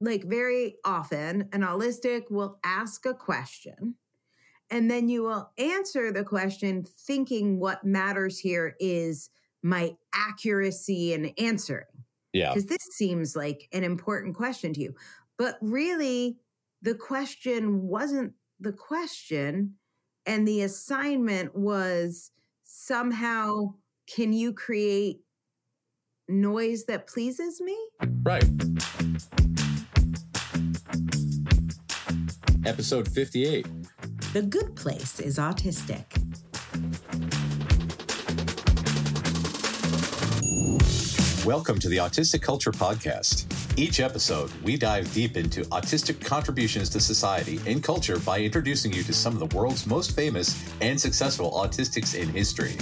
like very often, an autistic will ask a question and then you will answer the question thinking what matters here is my accuracy in answering. Yeah. Because this seems like an important question to you. But really, the question wasn't the question. And the assignment was somehow, can you create noise that pleases me? Right. Episode 58. The Good Place is autistic. Welcome to the Autistic Culture Podcast. Each episode, we dive deep into autistic contributions to society and culture by introducing you to some of the world's most famous and successful autistics in history.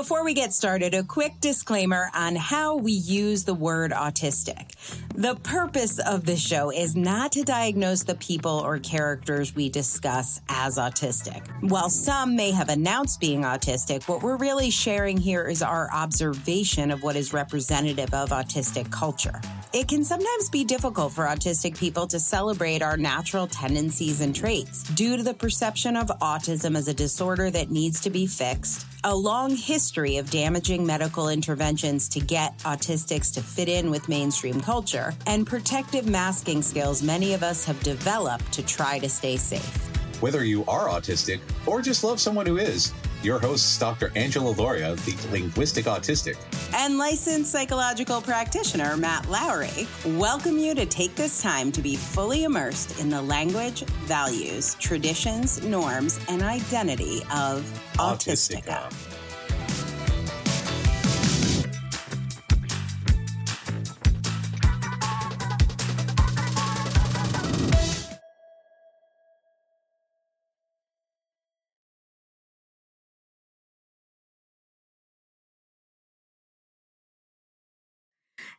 Before we get started, a quick disclaimer on how we use the word autistic. The purpose of this show is not to diagnose the people or characters we discuss as autistic. While some may have announced being autistic, what we're really sharing here is our observation of what is representative of autistic culture. It can sometimes be difficult for autistic people to celebrate our natural tendencies and traits due to the perception of autism as a disorder that needs to be fixed, a long history of damaging medical interventions to get autistics to fit in with mainstream culture, and protective masking skills many of us have developed to try to stay safe. Whether you are autistic or just love someone who is, your hosts, Dr. Angela Lorio, the linguistic autistic, and licensed psychological practitioner Matt Lowry, welcome you to take this time to be fully immersed in the language, values, traditions, norms, and identity of Autistica. Autistica.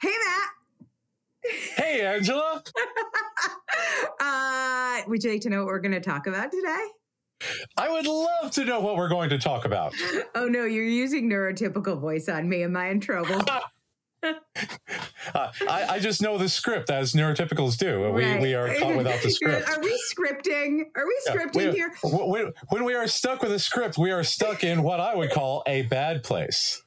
Hey, Matt. Hey, Angela. uh, would you like to know what we're going to talk about today? I would love to know what we're going to talk about. Oh, no, you're using neurotypical voice on me. Am I in trouble? uh, I, I, just know the script as neurotypicals do. Right. We, we are caught without the script. Are we scripting? Are we scripting yeah, we, here? When, when we are stuck with a script, we are stuck in what I would call a bad place.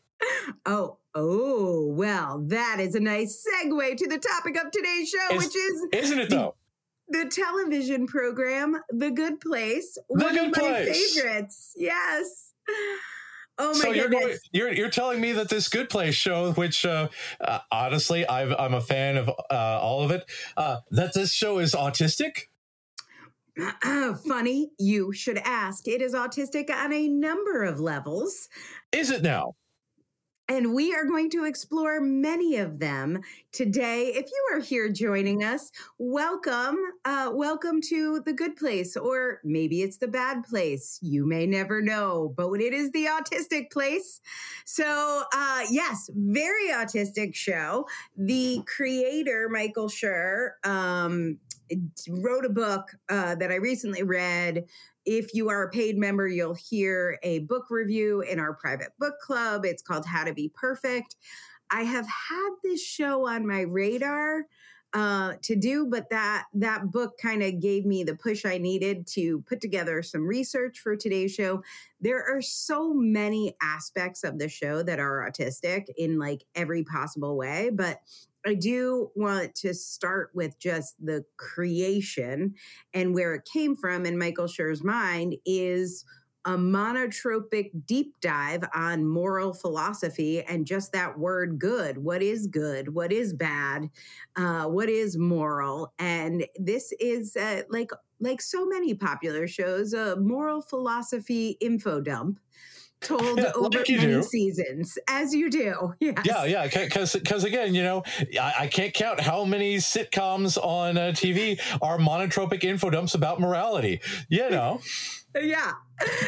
Oh, Oh, well, that is a nice segue to the topic of today's show, which is Isn't it though? The, television program The Good Place. The one Good of my favorites. Yes. Oh my god. so you're, going, you're you're telling me that this Good Place show, which uh, uh, honestly i am a fan of uh, all of it, uh, that this show is autistic. Funny, you should ask. It is autistic on a number of levels. Is it now? And we are going to explore many of them today. If you are here joining us, welcome. Uh, welcome to the good place, or maybe it's the bad place. You may never know, but it is the autistic place. So, uh, yes, very autistic show. The creator, Michael Schur, um, wrote a book uh, that I recently read if you are a paid member, you'll hear a book review in our private book club. It's called How to Be Perfect. I have had this show on my radar uh, to do, but that that book kind of gave me the push I needed to put together some research for today's show. There are so many aspects of the show that are autistic in like every possible way, but I do want to start with just the creation and where it came from in Michael Schur's mind is a monotropic deep dive on moral philosophy and just that word good. What is good? What is bad? Uh, what is moral? And this is uh, like like so many popular shows, a moral philosophy info dump told yeah, over like many do. seasons, as you do. Yes. Yeah, yeah. Because because again, you know, I, I, can't count how many sitcoms on uh, TV are monotropic info dumps about morality. You know. yeah.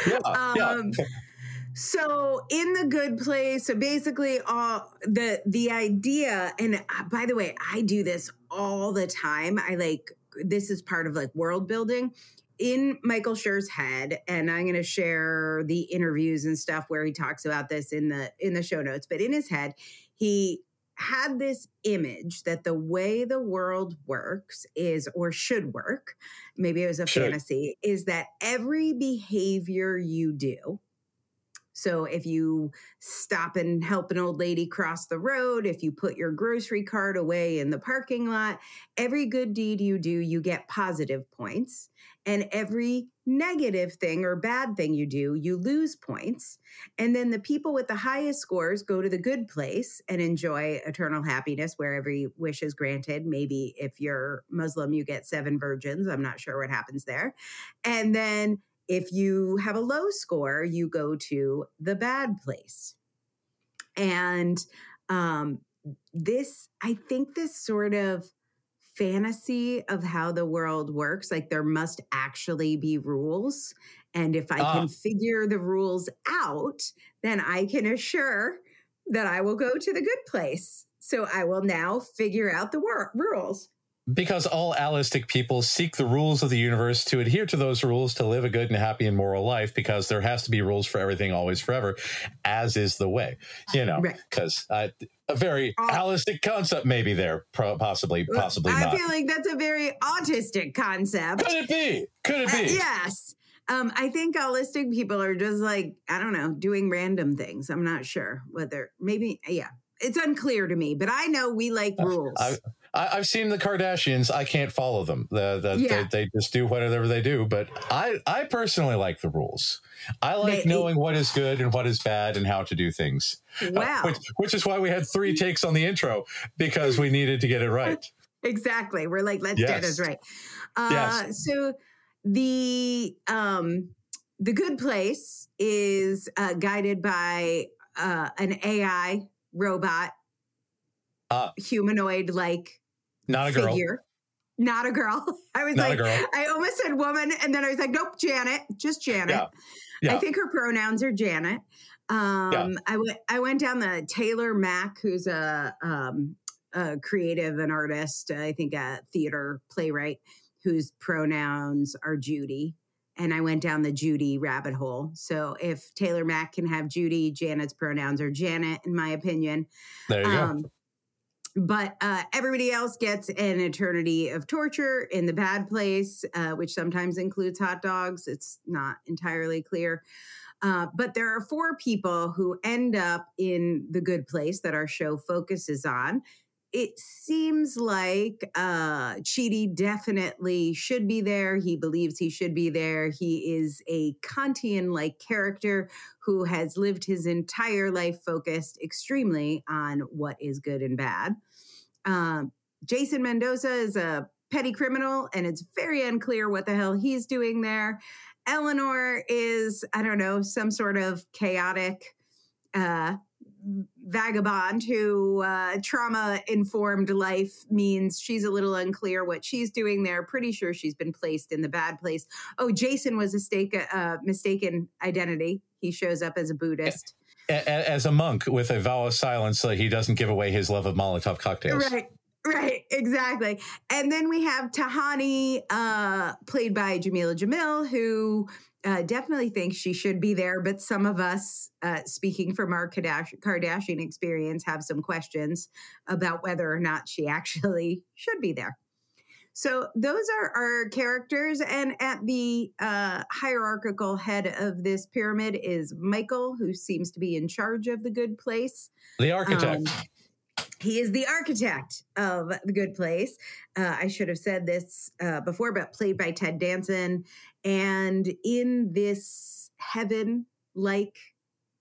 Yeah. Um, yeah. So in the good place, so basically, all the the idea, and uh, by the way, I do this all the time. I like this is part of like world building in Michael Schur's head, and I'm going to share the interviews and stuff where he talks about this in the in the show notes. But in his head, he had this image that the way the world works is, or should work, maybe it was a Should. fantasy, is that every behavior you do, so if you stop and help an old lady cross the road, if you put your grocery cart away in the parking lot, every good deed you do, you get positive points. And every negative thing or bad thing you do, you lose points. And then the people with the highest scores go to the good place and enjoy eternal happiness where every wish is granted. Maybe if you're Muslim, you get seven virgins. I'm not sure what happens there. And then if you have a low score, you go to the bad place. And um, this, I think, this sort of fantasy of how the world works, like there must actually be rules. And if I Ah. can figure the rules out, then I can assure that I will go to the good place. So I will now figure out the wor- rules. Because all allistic people seek the rules of the universe to adhere to those rules to live a good and happy and moral life, because there has to be rules for everything, always, forever, as is the way. You know, Right. because uh, a very Oh. allistic concept may be there, possibly, possibly I not. feel like that's a very autistic concept. Could it be? Could it Uh, be? yes. Um, I think allistic people are just like, I don't know, doing random things. I'm not sure whether maybe, yeah, it's unclear to me, but I know we like rules. I, I, I've seen the Kardashians. I can't follow them. The, the, Yeah. they, they just do whatever they do. But I, I personally like the rules. I like They- knowing what is good and what is bad and how to do things. Uh, wow. which, which is why we had three takes on the intro because we needed to get it right. exactly. We're like, let's get this right. Uh, Yes. So the, um, the good place is uh, guided by uh, an AI robot, Ah. humanoid like Not a girl. figure. Not a girl. I was Not like. I almost said woman, and then I was like, nope, Janet, just Janet. Yeah. Yeah. I think her pronouns are Janet. Um, I went I went down the Taylor Mac, who's a, um, a creative, an artist, I think a theater playwright, whose pronouns are Judy. And I went down the Judy rabbit hole. So if Taylor Mac can have Judy, Janet's pronouns are Janet, in my opinion. There you go. But uh, everybody else gets an eternity of torture in the bad place, uh, which sometimes includes hot dogs. It's not entirely clear. Uh, but there are four people who end up in the good place that our show focuses on. It seems like uh, Chidi definitely should be there. He believes he should be there. He is a Kantian like character who has lived his entire life focused extremely on what is good and bad. Um, Jason Mendoza is a petty criminal, and it's very unclear what the hell he's doing there. Eleanor is, I don't know, some sort of chaotic uh, vagabond who uh, trauma informed life means she's a little unclear what she's doing there. Pretty sure she's been placed in the bad place. Oh, Jason was a stake, uh, mistaken identity. He shows up as a Buddhist. As a monk with a vow of silence, so he doesn't give away his love of Molotov cocktails. Right. Right, exactly. And then we have Tahani, uh, played by Jameela Jamil, who uh, definitely thinks she should be there. But some of us, uh, speaking from our Kardashian, Kardashian experience, have some questions about whether or not she actually should be there. So those are our characters, and at the uh, hierarchical head of this pyramid is Michael, who seems to be in charge of the good place. The architect. Um, he is the architect of the good place. Uh, I should have said this uh, before, but played by Ted Danson. And in this heaven like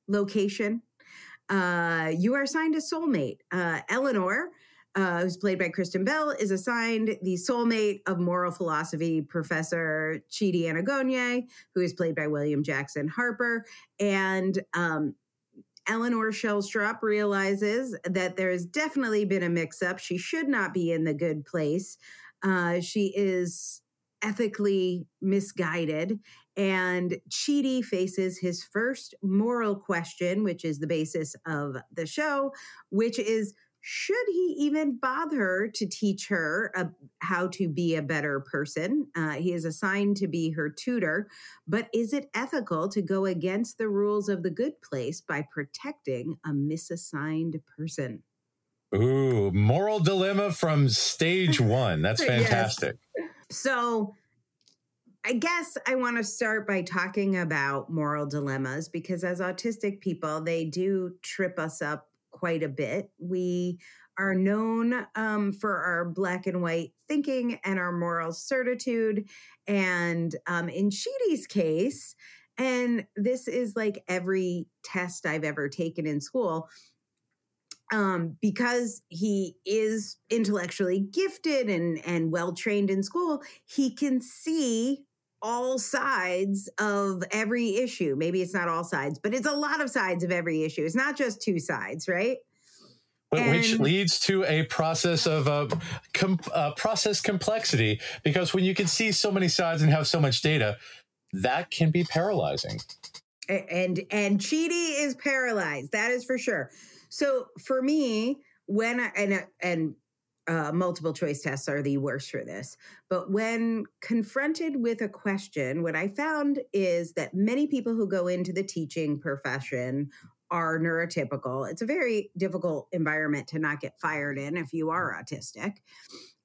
location, uh, you are assigned a soulmate. Uh, Eleanor, uh, who's played by Kristen Bell, is assigned the soulmate of moral philosophy professor Chidi Anagonye, who is played by William Jackson Harper. And um, Eleanor Shellstrop realizes that there has definitely been a mix up. She should not be in the good place. Uh, she is ethically misguided. And Chidi faces his first moral question, which is the basis of the show, which is should he even bother to teach her uh, how to be a better person? Uh, he is assigned to be her tutor, but is it ethical to go against the rules of the good place by protecting a misassigned person? Ooh, moral dilemma from stage one. That's fantastic. Yes. So, I guess I want to start by talking about moral dilemmas because as autistic people, they do trip us up quite a bit. We are known um, for our black and white thinking and our moral certitude. And um, in Chidi's case, and this is like every test I've ever taken in school, um, because he is intellectually gifted and, and well trained in school, he can see all sides of every issue. Maybe it's not all sides, but it's a lot of sides of every issue. It's not just two sides, right? which and, leads to a process of uh, com- uh, process complexity because when you can see so many sides and have so much data that can be paralyzing and and Chidi is paralyzed that is for sure so for me when I, and and uh, multiple choice tests are the worst for this. But when confronted with a question, what I found is that many people who go into the teaching profession are neurotypical. It's a very difficult environment to not get fired in if you are autistic.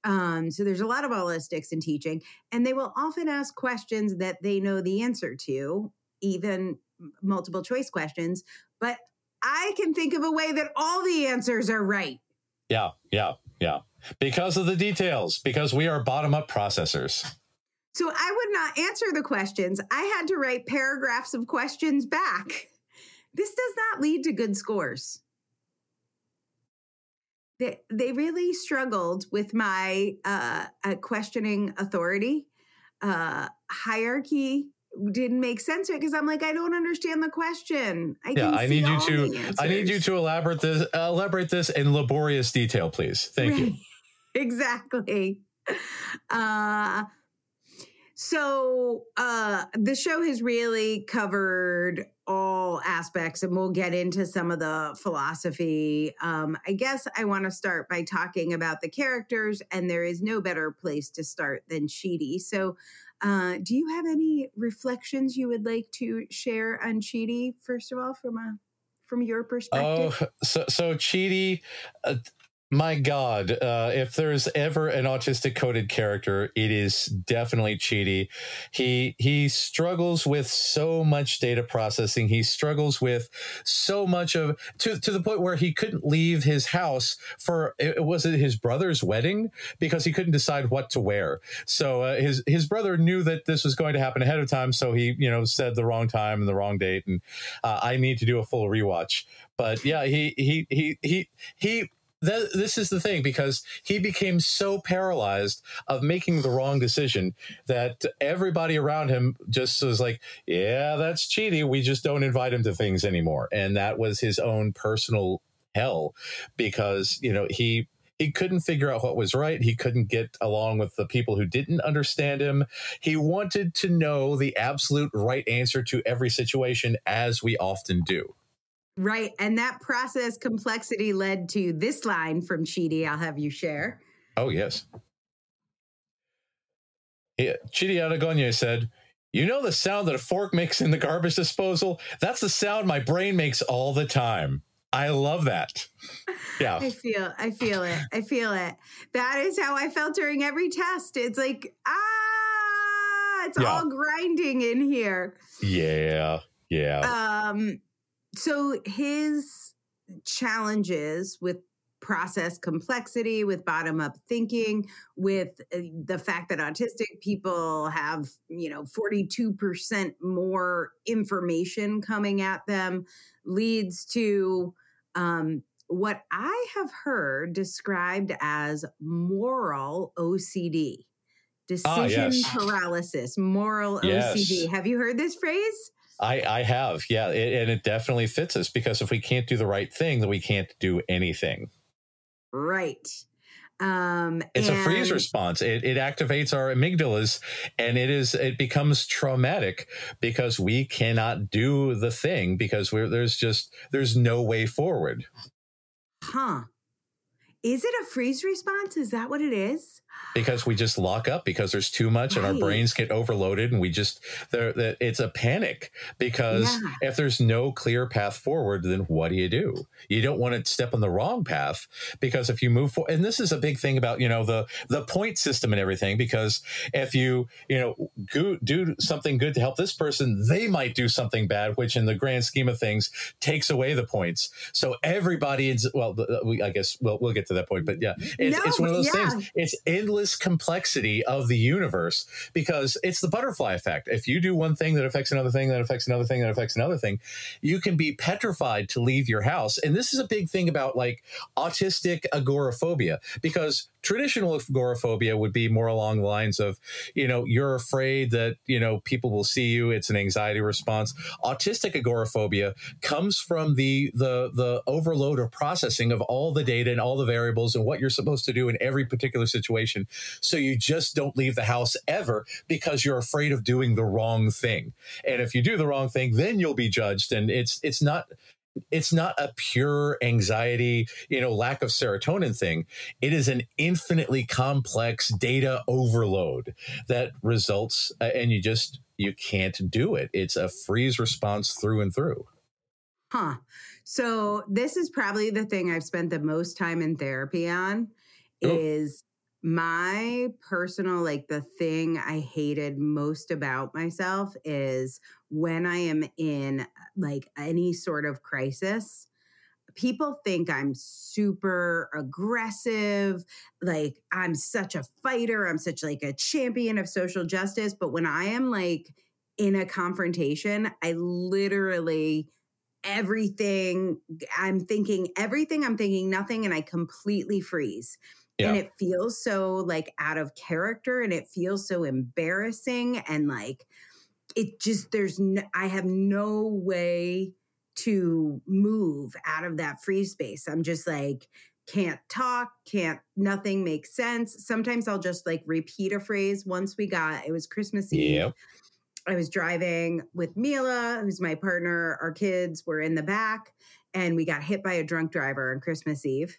Um, so there's a lot of allistics in teaching, and they will often ask questions that they know the answer to, even multiple choice questions. But I can think of a way that all the answers are right. Yeah, yeah, yeah. Because of the details, because we are bottom up processors. So I would not answer the questions. I had to write paragraphs of questions back. This does not lead to good scores. They, they really struggled with my uh, uh, questioning authority. Uh, hierarchy didn't make sense of it because I'm like, I don't understand the question. I yeah, I need you to I need you to elaborate this elaborate this in laborious detail, please. Thank right. you. exactly. Uh so uh the show has really covered all aspects and we'll get into some of the philosophy. Um I guess I want to start by talking about the characters and there is no better place to start than Chidi. So uh, do you have any reflections you would like to share on Chidi, first of all, from a from your perspective? Oh, so so Chidi, uh, my God, uh, if there's ever an autistic coded character, it is definitely Chidi. He he struggles with so much data processing. He struggles with so much of to to the point where he couldn't leave his house for it was it his brother's wedding because he couldn't decide what to wear. So uh, his his brother knew that this was going to happen ahead of time, so he you know said the wrong time and the wrong date, and uh, I need to do a full rewatch. But yeah, he he he he he th- this is the thing because he became so paralyzed of making the wrong decision that everybody around him just was like, "Yeah, that's Chidi. We just don't invite him to things anymore." And that was his own personal hell because you know he he couldn't figure out what was right. He couldn't get along with the people who didn't understand him. He wanted to know the absolute right answer to every situation, as we often do. Right. And that process complexity led to this line from Chidi. I'll have you share. Oh, yes. Yeah, Chidi Anagonye said, You know the sound that a fork makes in the garbage disposal? That's the sound my brain makes all the time. I love that. Yeah. I feel I feel it. I feel it. That is how I felt during every test. It's like, ah, it's yeah. all grinding in here. Yeah. Yeah. Um so his challenges with process complexity with bottom up thinking with uh, the fact that autistic people have you know 42% more information coming at them leads to um, what i have heard described as moral ocd decision ah, yes. paralysis moral yes. ocd have you heard this phrase I, I have, yeah, it, and it definitely fits us because if we can't do the right thing, then we can't do anything. Right. Um, it's and- a freeze response. It, it activates our amygdalas, and it is it becomes traumatic because we cannot do the thing because we're there's just there's no way forward. Huh? Is it a freeze response? Is that what it is? Because we just lock up because there's too much right. and our brains get overloaded and we just there it's a panic because yeah. if there's no clear path forward then what do you do you don't want to step on the wrong path because if you move forward and this is a big thing about you know the the point system and everything because if you you know go, do something good to help this person they might do something bad which in the grand scheme of things takes away the points so everybody is well we, i guess well we'll get to that point but yeah it's, no, it's one of those yeah. things it's endless complexity of the universe because it's the butterfly effect. If you do one thing that affects another thing that affects another thing that affects another thing you can be petrified to leave your house. And this is a big thing about like autistic agoraphobia because traditional agoraphobia would be more along the lines of you know you're afraid that you know people will see you. It's an anxiety response. Autistic agoraphobia comes from the the the overload of processing of all the data and all the variables and what you're supposed to do in every particular situation so you just don't leave the house ever because you're afraid of doing the wrong thing and if you do the wrong thing then you'll be judged and it's it's not it's not a pure anxiety, you know, lack of serotonin thing. It is an infinitely complex data overload that results, uh, and you just you can't do it. It's a freeze response through and through. Huh. So this is probably the thing I've spent the most time in therapy on oh. is my personal like the thing I hated most about myself is when I am in like any sort of crisis, people think I'm super aggressive, like I'm such a fighter, I'm such like a champion of social justice, but when I am like in a confrontation, I literally everything I'm thinking everything I'm thinking nothing and I completely freeze. Yeah. And it feels so like out of character and it feels so embarrassing and like it just there's no, I have no way to move out of that free space. I'm just like can't talk, can't nothing makes sense. Sometimes I'll just like repeat a phrase. Once we got it was Christmas Eve. Yep. I was driving with Mila, who's my partner. Our kids were in the back, and we got hit by a drunk driver on Christmas Eve.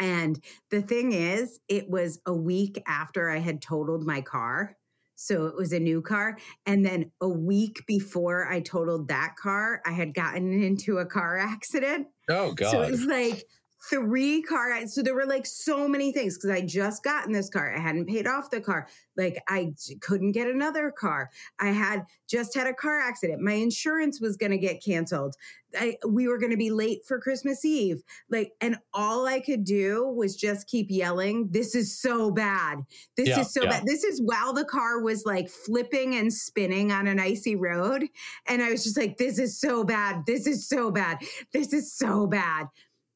And the thing is, it was a week after I had totaled my car. So it was a new car. And then a week before I totaled that car, I had gotten into a car accident. Oh, God. So it was like three car so there were like so many things because i just got in this car. I hadn't paid off the car. Like i couldn't get another car. I had just had a car accident. My insurance was going to get canceled. I, we were going to be late for christmas eve. Like and all i could do was just keep yelling this is so bad. This yeah, is so yeah. bad. This is while the car was like flipping and spinning on an icy road and i was just like this is so bad. This is so bad. This is so bad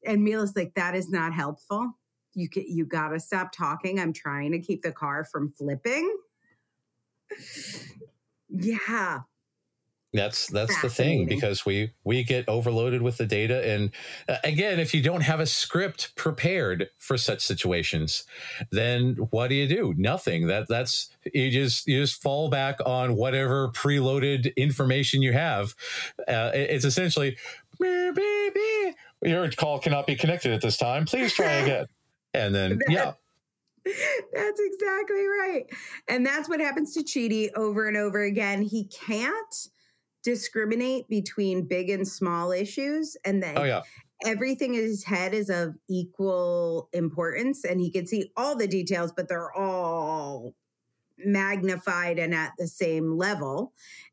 and Mila's like, that is not helpful. You can, you got to stop talking. I'm trying to keep the car from flipping. yeah. That's that's the thing because we we get overloaded with the data and uh, again if you don't have a script prepared for such situations then what do you do nothing that that's you just you just fall back on whatever preloaded information you have uh, it's essentially your call cannot be connected at this time. Please try again. And then, yeah. That's exactly right. And that's what happens to Chidi over and over again. He can't discriminate between big and small issues. And then oh, yeah. everything in his head is of equal importance. And he can see all the details, but they're all magnified and at the same level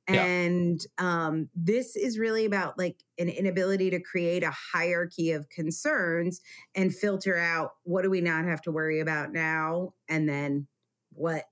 and yeah. um, this is really about like an inability to create a hierarchy of concerns and filter out what do we not have to worry about now and then what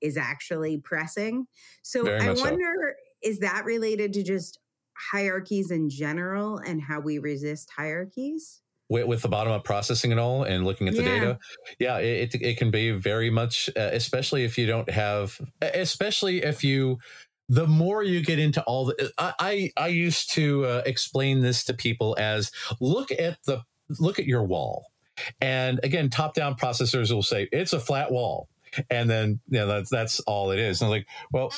is actually pressing so Very i wonder so. is that related to just hierarchies in general and how we resist hierarchies with, with, the bottom up processing and all and looking at the yeah. data yeah it, it, it, can be very much uh, especially if you don't have especially if you the more you get into all the i i, I used to uh, explain this to people as look at the look at your wall and again top down processors will say it's a flat wall and then you know that's that's all it is and I'm like well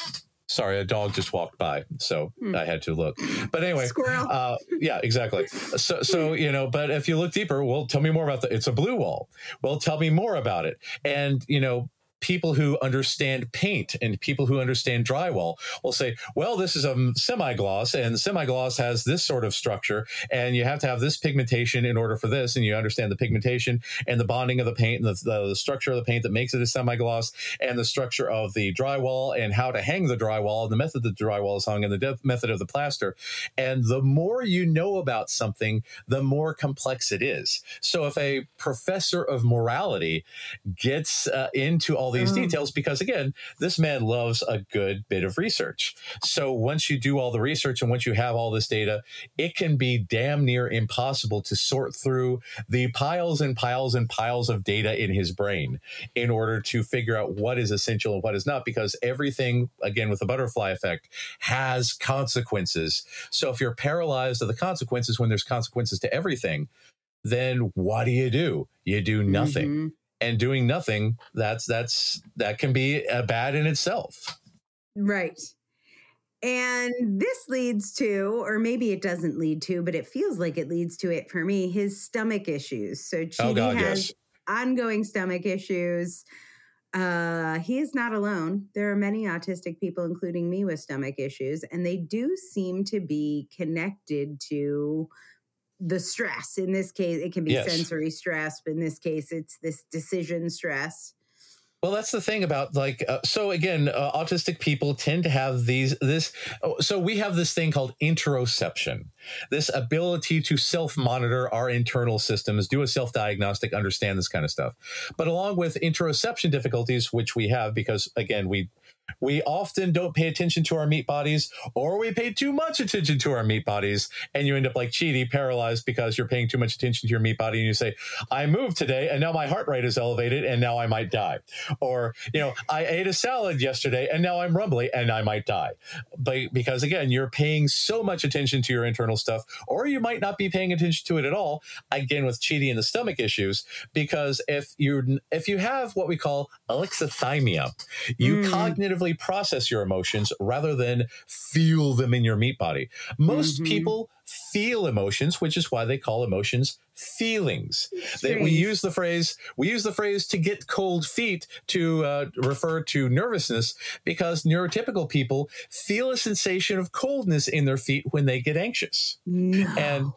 Sorry, a dog just walked by, so hmm. I had to look. But anyway, squirrel. Uh, yeah, exactly. So, so you know, but if you look deeper, well, tell me more about the. It's a blue wall. Well, tell me more about it. And you know, people who understand paint and people who understand drywall will say, well, this is a semi-gloss and semi-gloss has this sort of structure and you have to have this pigmentation in order for this. And you understand the pigmentation and the bonding of the paint and the, the, the structure of the paint that makes it a semi-gloss and the structure of the drywall and how to hang the drywall and the method the drywall is hung and the de- method of the plaster. And the more you know about something, the more complex it is. So if a professor of morality gets uh, into all all these mm. details because again, this man loves a good bit of research. So once you do all the research and once you have all this data, it can be damn near impossible to sort through the piles and piles and piles of data in his brain in order to figure out what is essential and what is not because everything again with the butterfly effect has consequences. So if you're paralyzed of the consequences when there's consequences to everything, then what do you do? You do nothing. Mm-hmm and doing nothing that's that's that can be a bad in itself right and this leads to or maybe it doesn't lead to but it feels like it leads to it for me his stomach issues so Chidi oh God, has yes. ongoing stomach issues uh, he is not alone. There are many autistic people, including me, with stomach issues, and they do seem to be connected to the stress. In this case, it can be yes. sensory stress, but in this case, it's this decision stress. Well, that's the thing about like uh, so again, uh, autistic people tend to have these this oh, so we have this thing called interoception. This ability to self-monitor our internal systems, do a self-diagnostic, understand this kind of stuff. But along with interoception difficulties which we have because again, we we often don't pay attention to our meat bodies, or we pay too much attention to our meat bodies, and you end up like Chidi, paralyzed because you're paying too much attention to your meat body, and you say, "I moved today, and now my heart rate is elevated, and now I might die," or you know, "I ate a salad yesterday, and now I'm rumbly, and I might die," but because again, you're paying so much attention to your internal stuff, or you might not be paying attention to it at all. Again, with Chidi and the stomach issues, because if you if you have what we call alexithymia, you mm. cognitively cognitively process your emotions rather than feel them in your meat body. Most mm-hmm. people feel emotions, which is why they call emotions feelings. That we use the phrase we use the phrase to get cold feet to uh, refer to nervousness because neurotypical people feel a sensation of coldness in their feet when they get anxious. No. And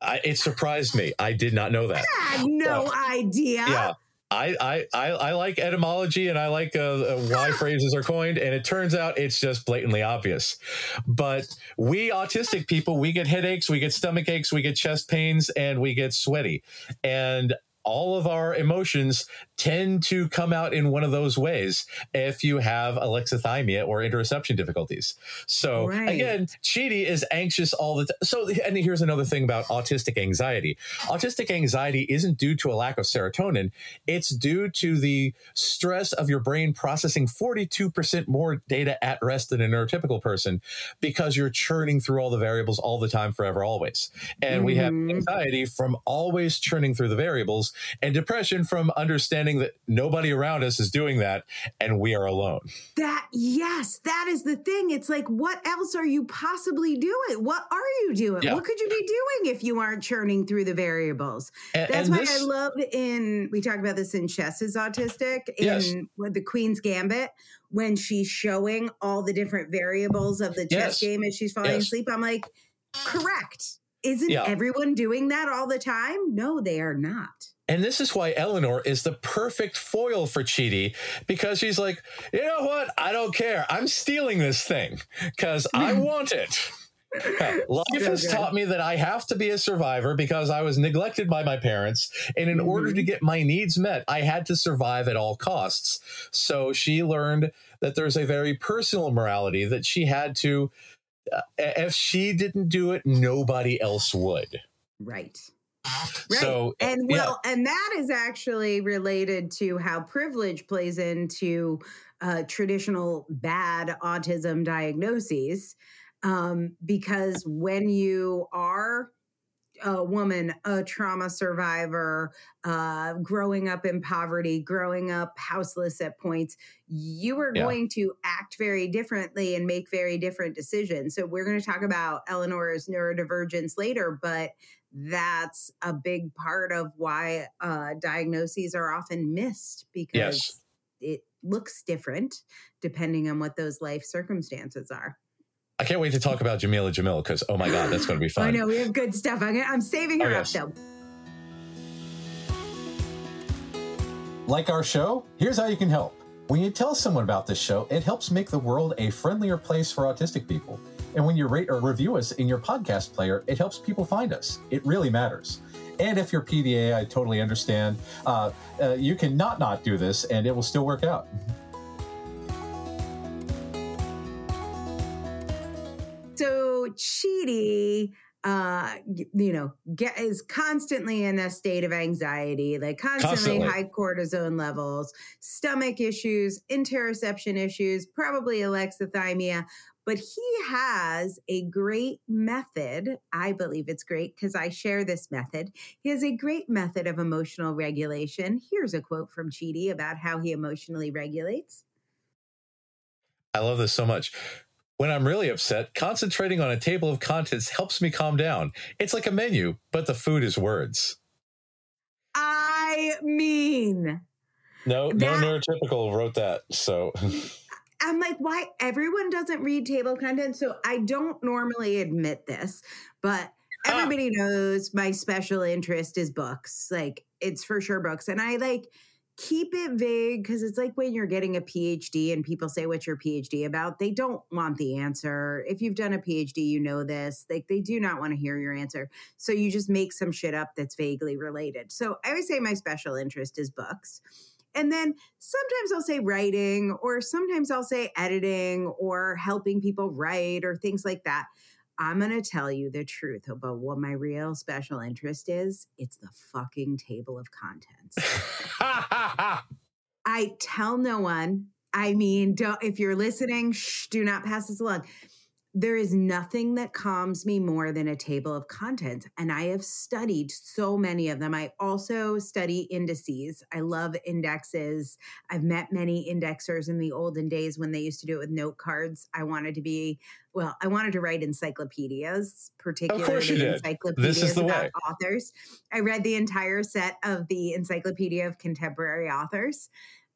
I, it surprised me. I did not know that. I had no uh, idea. Yeah. I, I, I, I like etymology and I like uh, uh why phrases are coined, and it turns out it's just blatantly obvious. But we autistic people, we get headaches, we get stomach aches, we get chest pains, and we get sweaty. And all of our emotions tend to come out in one of those ways if you have alexithymia or interoception difficulties. So right. again, Chidi is anxious all the time. So, and here's another thing about autistic anxiety. Autistic anxiety isn't due to a lack of serotonin. It's due to the stress of your brain processing 42% more data at rest than a neurotypical person because you're churning through all the variables all the time, forever, always. And mm-hmm. we have mm-hmm. anxiety from always churning through the variables and depression from understanding that nobody around us is doing that and we are alone. That, yes, that is the thing. It's like, what else are you possibly doing? What are you doing? Yeah. What could you be doing if you aren't churning through the variables? And, That's and why this, I love in, we talk about this in Chess is Autistic, in yes. the Queen's Gambit, when she's showing all the different variables of the chess yes. game as she's falling yes. asleep. I'm like, correct. Isn't yeah. everyone doing that all the time? No, they are not. And this is why Eleanor is the perfect foil for Chidi because she's like, you know what? I don't care. I'm stealing this thing because I want it. Life so has good. taught me that I have to be a survivor because I was neglected by my parents. And in mm-hmm. order to get my needs met, I had to survive at all costs. So she learned that there's a very personal morality that she had to, uh, if she didn't do it, nobody else would. Right. Right. So, and well, yeah. and that is actually related to how privilege plays into uh, traditional bad autism diagnoses. Um, because when you are a woman, a trauma survivor, uh, growing up in poverty, growing up houseless at points, you are yeah. going to act very differently and make very different decisions. So, we're going to talk about Eleanor's neurodivergence later, but that's a big part of why uh, diagnoses are often missed because yes. it looks different depending on what those life circumstances are. I can't wait to talk about Jameela Jamil because oh my god, that's going to be fun. I know we have good stuff. I'm, I'm saving her oh, yes. up though. Like our show? Here's how you can help. When you tell someone about this show, it helps make the world a friendlier place for autistic people. And when you rate or review us in your podcast player, it helps people find us. It really matters. And if you're PDA, I totally understand. Uh, uh, you can not not do this, and it will still work out. So Chidi uh you know get is constantly in a state of anxiety like constantly, constantly, high cortisone levels stomach issues interoception issues probably alexithymia but he has a great method. I believe it's great because I share this method. He has a great method of emotional regulation. Here's a quote from Chidi about how he emotionally regulates. I love this so much. When I'm really upset, concentrating on a table of contents helps me calm down. It's like a menu, but the food is words. I mean, no, that, no neurotypical wrote that. So I'm like, why everyone doesn't read table content? So I don't normally admit this, but ah. everybody ah. knows my special interest is books. Like it's for sure books. And I like keep it vague because it's like when you're getting a PhD and people say what's your PhD about, they don't want the answer. If you've done a PhD, you know this. Like they do not want to hear your answer. So you just make some shit up that's vaguely related. So I always say my special interest is books. And then sometimes I'll say writing, or sometimes I'll say editing, or helping people write, or things like that. I'm going to tell you the truth about what my real special interest is. It's the fucking table of contents. I tell no one. I mean, don't, if you're listening, shh, do not pass this along there is nothing that calms me more than a table of contents. And I have studied so many of them. I also study indices. I love indexes. I've met many indexers in the olden days when they used to do it with note cards. I wanted to be, well, I wanted to write encyclopedias, particularly encyclopedias about way. authors. I read the entire set of the Encyclopedia of Contemporary Authors.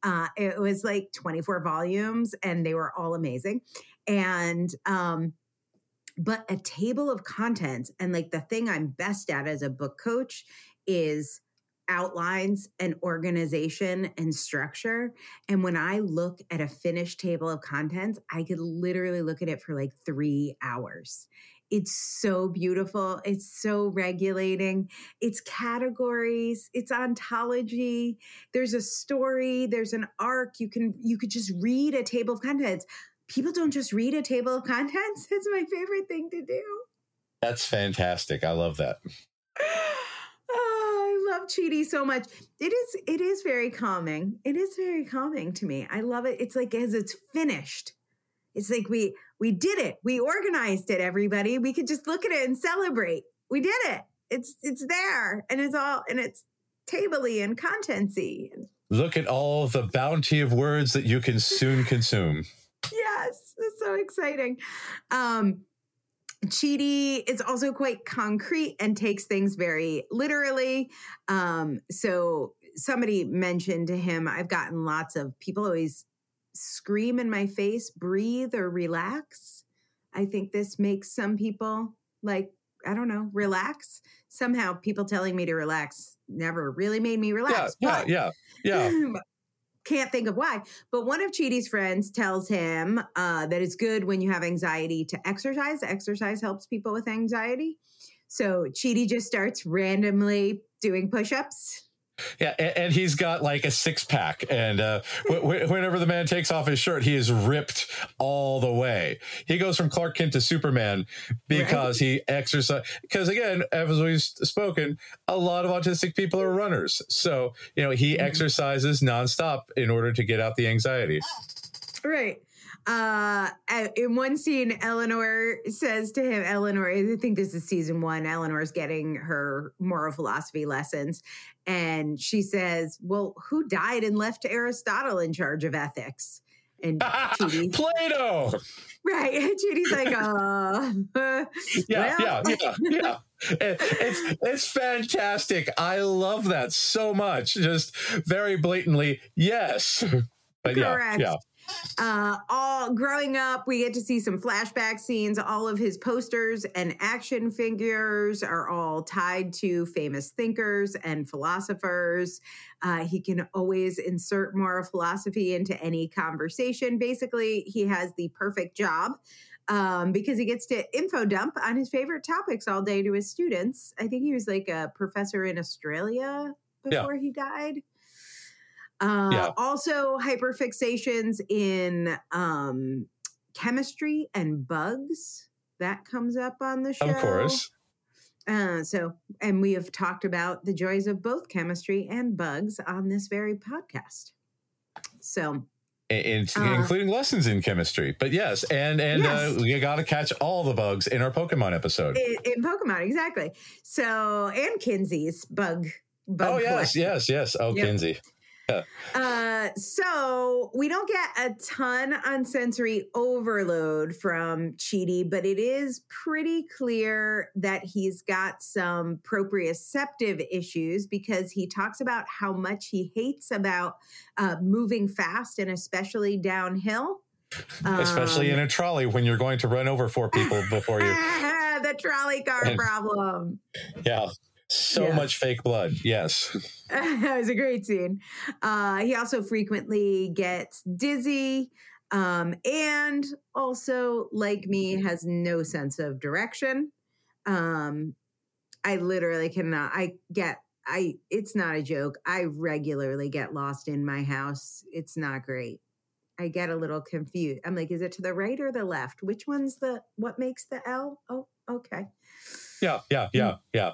Uh, it was like 24 volumes and they were all amazing and um but a table of contents and like the thing i'm best at as a book coach is outlines and organization and structure and when i look at a finished table of contents i could literally look at it for like 3 hours it's so beautiful. It's so regulating. It's categories, it's ontology. There's a story, there's an arc. You can you could just read a table of contents people don't just read a table of contents. It's my favorite thing to do. That's fantastic. I love that. Oh, I love Chidi so much. It is it is very calming. It is very calming to me. I love it. It's like as it's finished. It's like we we did it. We organized it, everybody. We could just look at it and celebrate. We did it. It's it's there and it's all and it's tabley and contentsy. Look at all the bounty of words that you can soon consume yes, it's so exciting. Um, Chidi is also quite concrete and takes things very literally. Um, so somebody mentioned to him, I've gotten lots of people always scream in my face, breathe or relax. I think this makes some people like, I don't know, relax. Somehow people telling me to relax never really made me relax. Yeah, yeah, yeah, yeah. Can't think of why. But one of Chidi's friends tells him uh, that it's good when you have anxiety to exercise. Exercise helps people with anxiety. So Chidi just starts randomly doing push ups yeah, and, and, he's got like a six pack, and uh, w- whenever the man takes off his shirt, he is ripped all the way. He goes from Clark Kent to Superman because right. he exercise. Because again, as we've spoken, a lot of autistic people are runners, so you know he mm-hmm. exercises nonstop in order to get out the anxiety. Right. Uh, in one scene, Eleanor says to him, Eleanor, I think this is season one, Eleanor's getting her moral philosophy lessons. And she says, Well, who died and left Aristotle in charge of ethics? And Chidi, Plato. Right. And Chidi's like, uh, yeah, well. yeah, yeah, yeah. it's it's fantastic. I love that so much. Just very blatantly, yes. But Correct. yeah, yeah. Uh, all growing up, we get to see some flashback scenes. All of his posters and action figures are all tied to famous thinkers and philosophers. Uh, he can always insert moral philosophy into any conversation. Basically, he has the perfect job um, because he gets to info dump on his favorite topics all day to his students. I think he was like a professor in Australia before yeah. he died. Uh, yeah. Also, hyperfixations in um, chemistry and bugs. That comes up on the show. Of course. Uh, so, and we have talked about the joys of both chemistry and bugs on this very podcast. So, in, uh, including lessons in chemistry. But yes, and and yes. Uh, you got to catch all the bugs in our Pokemon episode. In, in, Pokemon, exactly. So, and Kinsey's bug. bug oh yes, yes, yes. Oh, yep. Kinsey. uh, so we don't get a ton on sensory overload from Chidi, but it is pretty clear that he's got some proprioceptive issues because he talks about how much he hates about uh, moving fast and especially downhill. Especially um, in a trolley when you're going to run over four people before you. the trolley car and, problem. Yeah. So yeah. much fake blood. Yes. that was a great scene. Uh, he also frequently gets dizzy. Um, and also, like me, has no sense of direction. Um, I literally cannot. I get. I. It's not a joke. I regularly get lost in my house. It's not great. I get a little confused. I'm like, is it to the right or the left? Which one's the what makes the L? Oh, okay. Yeah, yeah, yeah, yeah.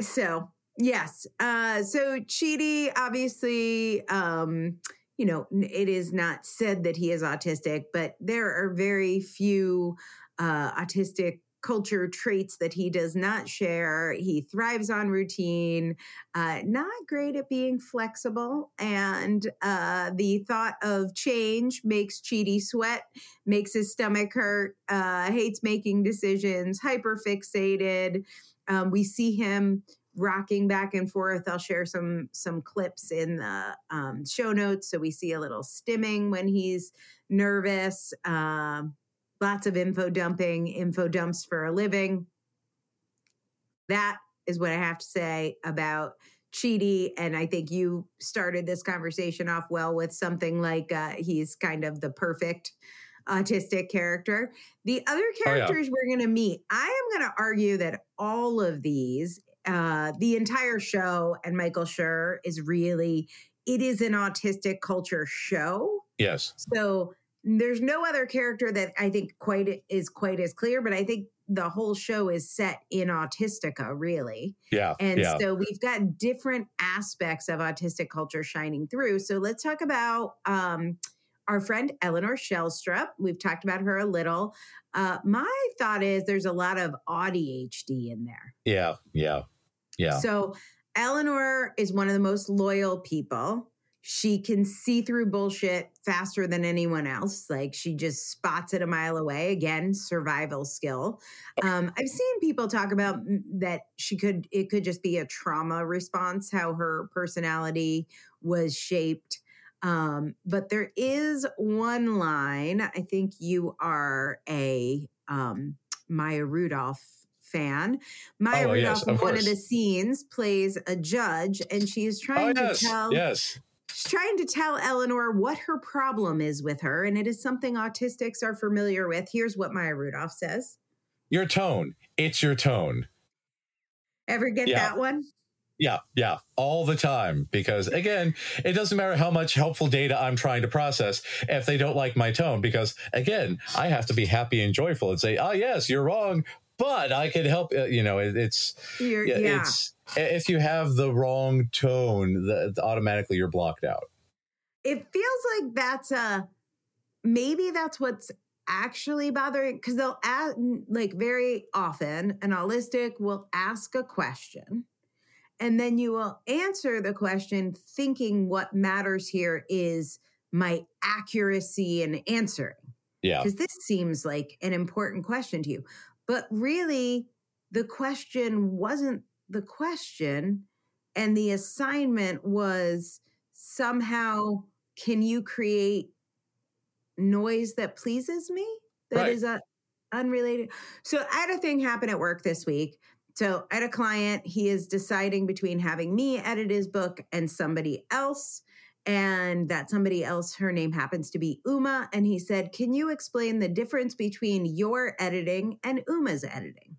So yes, uh, so Chidi obviously, um, you know, it is not said that he is autistic, but there are very few uh, autistic culture traits that he does not share. He thrives on routine, uh, not great at being flexible. And uh, the thought of change makes Chidi sweat, makes his stomach hurt, uh, hates making decisions, hyper fixated. Um, we see him rocking back and forth. I'll share some some clips in the um, show notes, so we see a little stimming when he's nervous. Um, lots of info dumping, info dumps for a living. That is what I have to say about Chidi. And I think you started this conversation off well with something like uh, he's kind of the perfect autistic character. The other characters oh, yeah. we're going to meet, I am going to argue that all of these, uh, the entire show and Michael Schur is really, it is an autistic culture show. Yes. So there's no other character that I think quite is quite as clear, but I think the whole show is set in autistica really yeah and yeah. so we've got different aspects of autistic culture shining through so let's talk about um, our friend Eleanor Shellstrop. We've talked about her a little. Uh, my thought is there's a lot of ADHD in there. Yeah, yeah, yeah. So Eleanor is one of the most loyal people. She can see through bullshit faster than anyone else. Like she just spots it a mile away. Again, survival skill. Um, I've seen people talk about that she could, it could just be a trauma response, how her personality was shaped um, but there is one line. I think you are a um, Maya Rudolph fan. Maya oh, Rudolph, yes, in one of the scenes, plays a judge, and she is trying oh, yes, to tell. Yes. She's trying to tell Eleanor what her problem is with her, and it is something autistics are familiar with. Here's what Maya Rudolph says Your tone. It's your tone. Ever get yeah. that one? Yeah, yeah, all the time. Because again, it doesn't matter how much helpful data I'm trying to process if they don't like my tone. Because again, I have to be happy and joyful and say, "Ah, oh, yes, you're wrong, but I can help." Uh, you know, it, it's you're, yeah. It's if you have the wrong tone, the, automatically you're blocked out. It feels like that's a maybe that's what's actually bothering because they'll ask like very often an allistic will ask a question and then you will answer the question thinking what matters here is my accuracy in answering yeah. because this seems like an important question to you. But really the question wasn't the question and the assignment was somehow can you create noise that pleases me? That Right. is a unrelated. So i had a thing happen at work this week so i had a client he is deciding between having me edit his book and somebody else and that somebody else her name happens to be uma and he said can you explain the difference between your editing and uma's editing?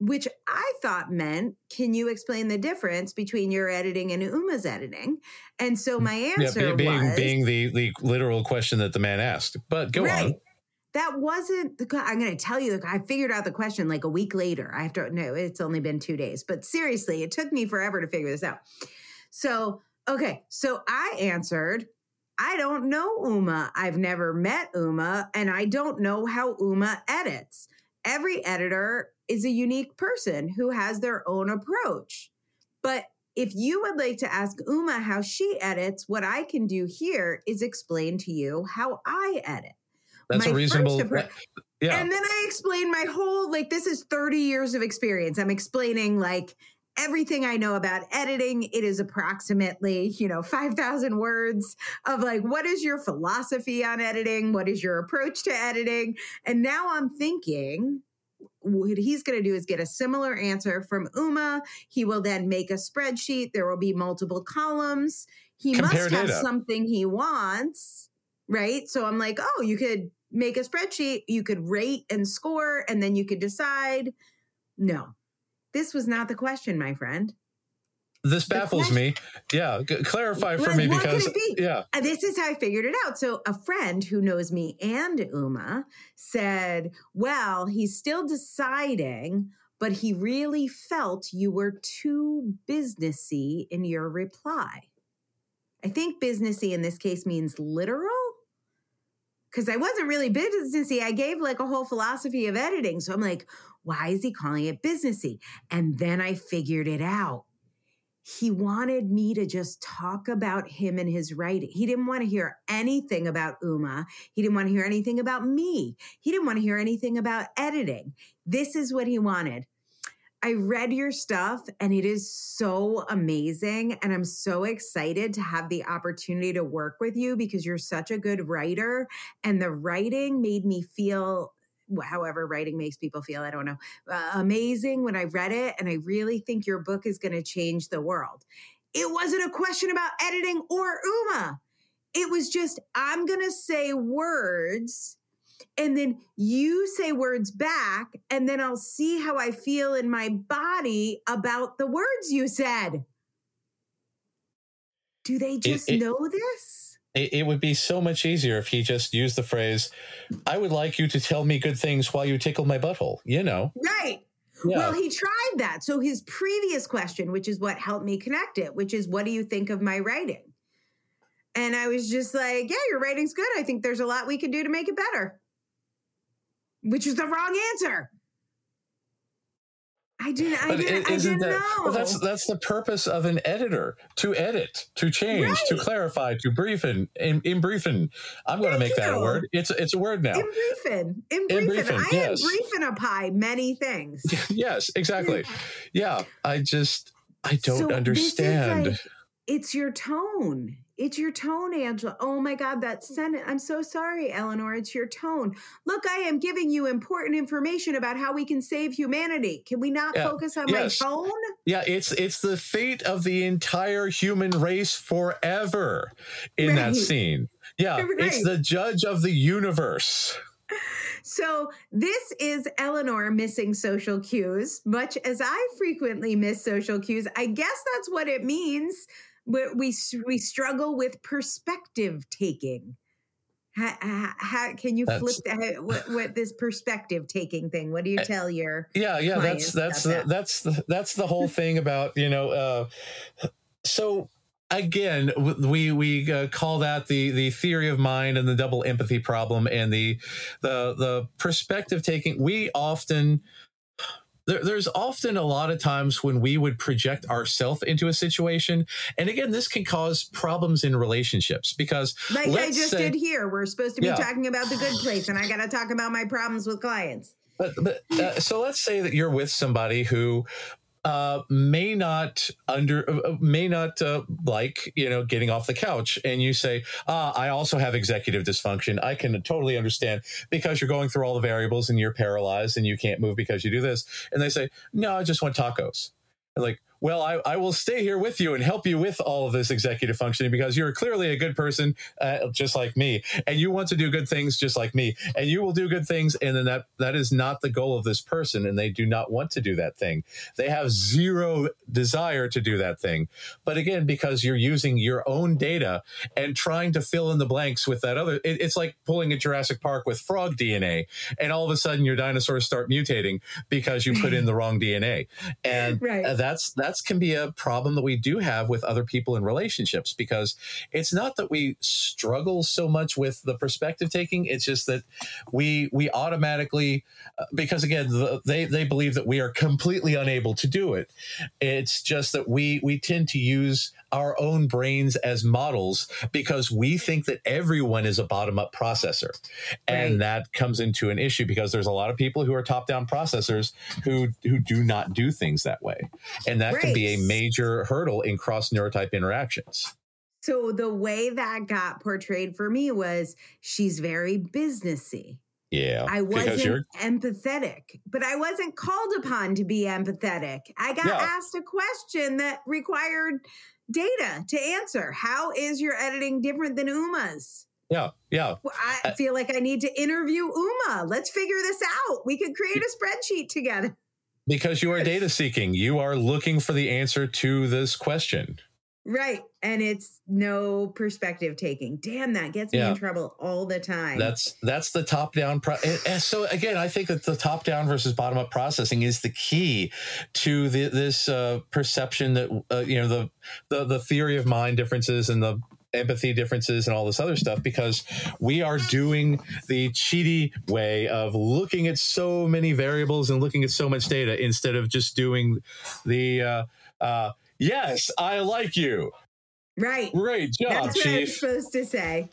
Which I thought meant, can you explain the difference between your editing and Uma's editing? And so hmm. my yeah answer be- being was being the the literal question that the man asked but go on That wasn't the. I'm going to tell you. I figured out the question like a week later. I have to. No, it's only been two days. But seriously, it took me forever to figure this out. So okay, so I answered. I don't know Uma. I've never met Uma, and I don't know how Uma edits. Every editor is a unique person who has their own approach. But if you would like to ask Uma how she edits, what I can do here is explain to you how I edit. That's My a reasonable yeah And then I explain my whole, like, this is 30 years of experience. I'm explaining, like, everything I know about editing. It is approximately, you know, 5,000 words of like, what is your philosophy on editing? What is your approach to editing? And now I'm thinking, what he's going to do is get a similar answer from Uma. He will then make a spreadsheet. There will be multiple columns. He Compare must have data. something he wants, right? So I'm like, oh, you could make a spreadsheet, you could rate and score, and then you could decide. No, this was not the question, my friend. this baffles me yeah clarify for Like, me because be? yeah uh, this is how I figured it out. So, a friend who knows me and Uma said, Well, he's still deciding, but he really felt you were too businessy in your reply. I think businessy in this case means literal. Because I wasn't really businessy. I gave like a whole philosophy of editing. So I'm like, why is he calling it businessy? And then I figured it out he wanted me to just talk about him and his writing. He didn't want to hear anything about Uma. He didn't want to hear anything about me. He didn't want to hear anything about editing. This is what he wanted. I read your stuff and it is so amazing. And I'm so excited to have the opportunity to work with you because you're such a good writer. And the writing made me feel however writing makes people feel. I don't know. Uh, amazing when I read it. And I really think your book is going to change the world. It wasn't a question about editing or Uma. It was just, I'm going to say words and then you say words back, and then I'll see how I feel in my body about the words you said. Do they just it- know this? it, it would be so much easier if he just used the phrase i would like you to tell me good things while you tickle my butthole you know Right. yeah Well, he tried that. So his previous question, which is what helped me connect it, which is what do you think of my writing? And I was just like, yeah, your writing's good. I think there's a lot we can do to make it better. Which is the wrong answer. I didn't I didn't, i- didn't that know. well, that's that's the purpose of an editor to edit to change to clarify to briefen in, in briefen i'm going to make that a word it's it's a word now in briefing. In briefing, I yes. am briefing a pie many things. yes exactly yeah i just i don't So understand like- it's your tone. It's your tone, Angela. Oh my God, that mm. sentence. I'm so sorry, Eleanor. It's your tone. Look, I am giving you important information about how we can save humanity. Can we not Yeah, focus on yes. my tone? Yeah, it's it's the fate of the entire human race forever in that scene. Yeah, it's the judge of the universe. So, this is Eleanor missing social cues, much as I frequently miss social cues. I guess that's what it means. We, we, we struggle with perspective taking. How, how, how can you flip that? What, what this perspective taking thing? What do you tell your? Yeah, yeah, that's that's the, that. that's the, that's the whole thing about you know. Uh, so again, we we uh, call that the the theory of mind and the double empathy problem and the the the perspective taking. We often there, there's often a lot of times when we would project ourselves into a situation, and again, this can cause problems in relationships because, like I just say, did here, we're supposed to be Yeah. talking about the good place, and I got to talk about my problems with clients. But, but uh, so let's say that you're with somebody who uh, may not under uh, may not uh, like you know getting off the couch, and you say, ah, "I also have executive dysfunction." I can totally understand because you're going through all the variables and you're paralyzed and you can't move because you do this. And they say, "No, I just want tacos." And like, well, I, I will stay here with you and help you with all of this executive functioning because you're clearly a good person, uh, just like me, and you want to do good things just like me, and you will do good things. And then that that is not the goal of this person, and they do not want to do that thing. They have zero desire to do that thing. But again, because you're using your own data and trying to fill in the blanks with that other, it, it's like pulling a Jurassic Park with frog DNA, and all of a sudden your dinosaurs start mutating because you put in the wrong DNA, and Right. uh, that's that's can be a problem that we do have with other people in relationships because it's not that we struggle so much with the perspective taking it's just that we we automatically uh, because again the, they they believe that we are completely unable to do it. It's just that we we tend to use our own brains as models because we think that everyone is a bottom up processor and Right. that comes into an issue because there's a lot of people who are top down processors who who do not do things that way and that can be a major hurdle in cross neurotype interactions So the way that got portrayed for me was she's very businessy. yeah I wasn't empathetic, but I wasn't called upon to be empathetic. I got Yeah. asked a question that required data to answer. How is your editing different than Uma's? yeah yeah I Uh, feel like I need to interview Uma. Let's figure this out. We could create a spreadsheet together. because you are data seeking you are looking for the answer to this question Right. And it's no perspective taking. Damn, that gets me in trouble all the time. That's that's the top down. Pro- and, and so again, I think that the top down versus bottom up processing is the key to the, this uh, perception that uh, you know the, the the theory of mind differences and the empathy differences and all this other stuff because we are doing the cheaty way of looking at so many variables and looking at so much data instead of just doing the uh, uh, yes, I like you. right. Great job, That's what I'm supposed to say.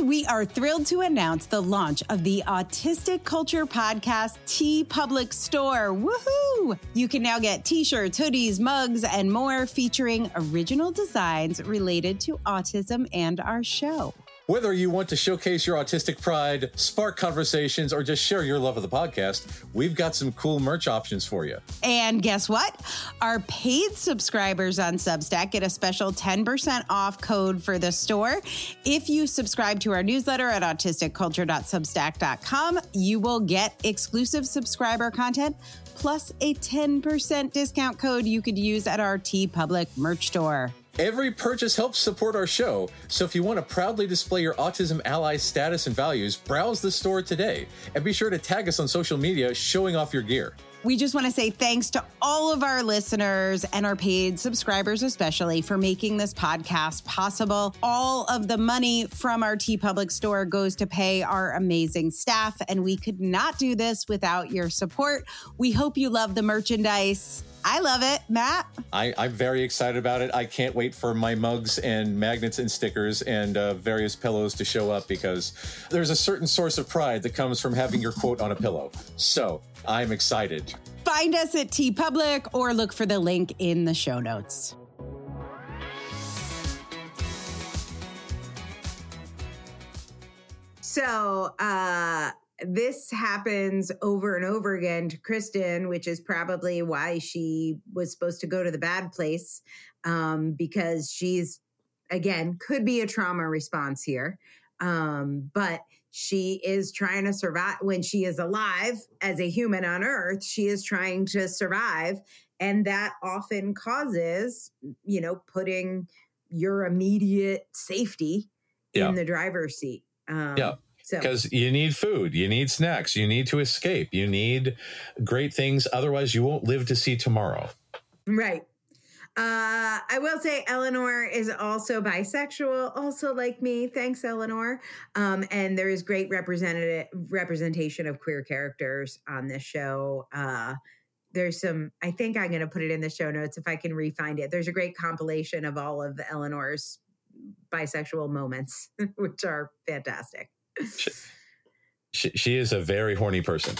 We are thrilled to announce the launch of the Autistic Culture Podcast TeePublic Store. Woohoo! You can now get t shirts, hoodies, mugs, and more featuring original designs related to autism and our show. Whether you want to showcase your autistic pride, spark conversations, or just share your love of the podcast, we've got some cool merch options for you. And guess what? Our paid subscribers on Substack get a special 10% off code for the store. If you subscribe to our newsletter at autisticculture.substack.com, you will get exclusive subscriber content plus a 10% discount code you could use at our TeePublic merch store. Every purchase helps support our show, so if you want to proudly display your autism ally status and values, browse the store today and be sure to tag us on social media showing off your gear. We just want to say thanks to all of our listeners and our paid subscribers, especially for making this podcast possible. All of the money from our TeePublic store goes to pay our amazing staff, and we could not do this without your support. We hope you love the merchandise. I love it, Matt. I, I'm very excited about it. I can't wait for my mugs and magnets and stickers and uh, various pillows to show up because there's a certain source of pride that comes from having your quote on a pillow. So I'm excited. Find us at TeePublic or look for the link in the show notes. So uh this happens over and over again to Kristen, which is probably why she was supposed to go to the bad place. Um, because she's again could be a trauma response here. Um, but she is trying to survive when she is alive as a human on earth, she is trying to survive. And that often causes, you know, putting your immediate safety Yeah. in the driver's seat. Um, Yeah. So because you need food, you need snacks, you need to escape, you need great things. Otherwise, you won't live to see tomorrow. Right. Uh, I will say Eleanor is also bisexual, also like me. Thanks, Eleanor. Um, and there is great representative representation of queer characters on this show. Uh, there's some, I think I'm going to put it in the show notes if I can refind it. There's a great compilation of all of Eleanor's bisexual moments, which are fantastic. She, she is a very horny person.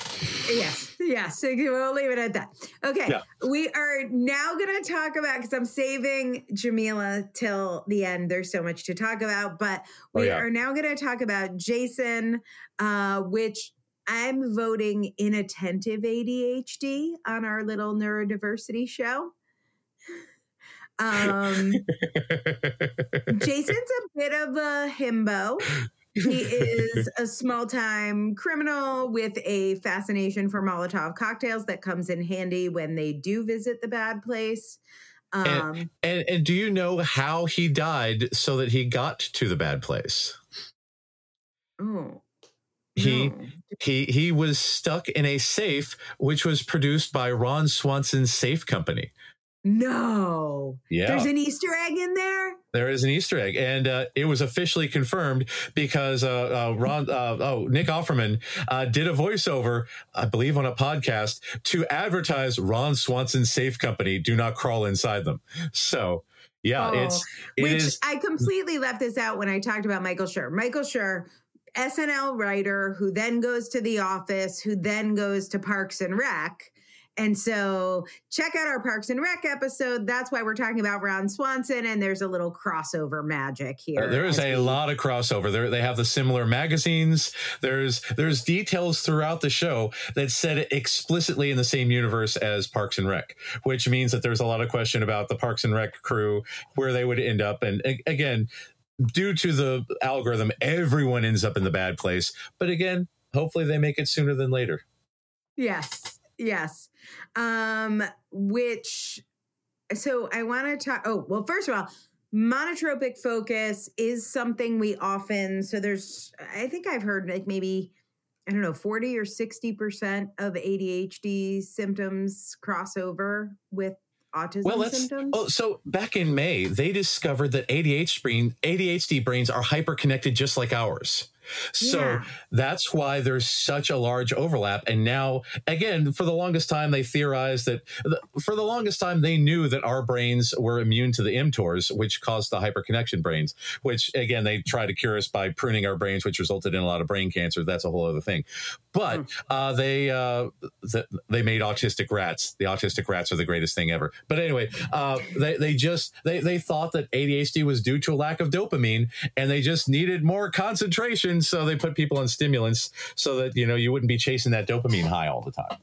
Yes, yes. We'll leave it at that. Okay. Yeah. We are now going to talk about, because I'm saving Jameela till the end. There's so much to talk about, but Oh, we yeah. are now going to talk about Jason, uh, which I'm voting inattentive ADHD on our little neurodiversity show. Um, Jason's a bit of a himbo. He is a small time criminal with a fascination for Molotov cocktails that comes in handy when they do visit the bad place. Um, and, and do you know how he died so that he got to the bad place? oh, He no. he he was stuck in a safe which was produced by Ron Swanson's safe company. No. Yeah. There's an Easter egg in there? There is an Easter egg, and uh, it was officially confirmed because uh, uh, Ron, uh, oh, Nick Offerman uh, did a voiceover, I believe, on a podcast to advertise Ron Swanson's safe company. Do not crawl inside them. So, yeah, Oh, it's it Which is- I completely left this out when I talked about Michael Schur. Michael Schur, SNL writer who then goes to The Office, who then goes to Parks and Rec. And so check out our Parks and Rec episode. That's why we're talking about Ron Swanson, and there's a little crossover magic here. Uh, there is a we- lot of crossover. There, they have the similar magazines. There's there's details throughout the show that said it explicitly in the same universe as Parks and Rec, which means that there's a lot of question about the Parks and Rec crew where they would end up. And again, due to the algorithm, everyone ends up in the bad place. But again, hopefully they make it sooner than later. Yes, yes. Um, which so I want to talk. Oh, well, first of all, monotropic focus is something we often. So there's, I think I've heard like maybe I don't know, forty or sixty percent of ADHD symptoms cross over with autism Well, let's. symptoms. Oh, so back in May, they discovered that ADHD brain, ADHD brains are hyperconnected, just like ours. So Yeah. that's why there's such a large overlap. And now, again, for the longest time, they theorized that for the longest time, they knew that our brains were immune to the mTORs, which caused the hyperconnection brains, which again, they tried to cure us by pruning our brains, which resulted in a lot of brain cancer. That's a whole other thing. But uh, they uh, th- they made autistic rats. The autistic rats are the greatest thing ever. But anyway, uh, they they just they they thought that ADHD was due to a lack of dopamine, and they just needed more concentration. And so they put people on stimulants so that you know you wouldn't be chasing that dopamine high all the time.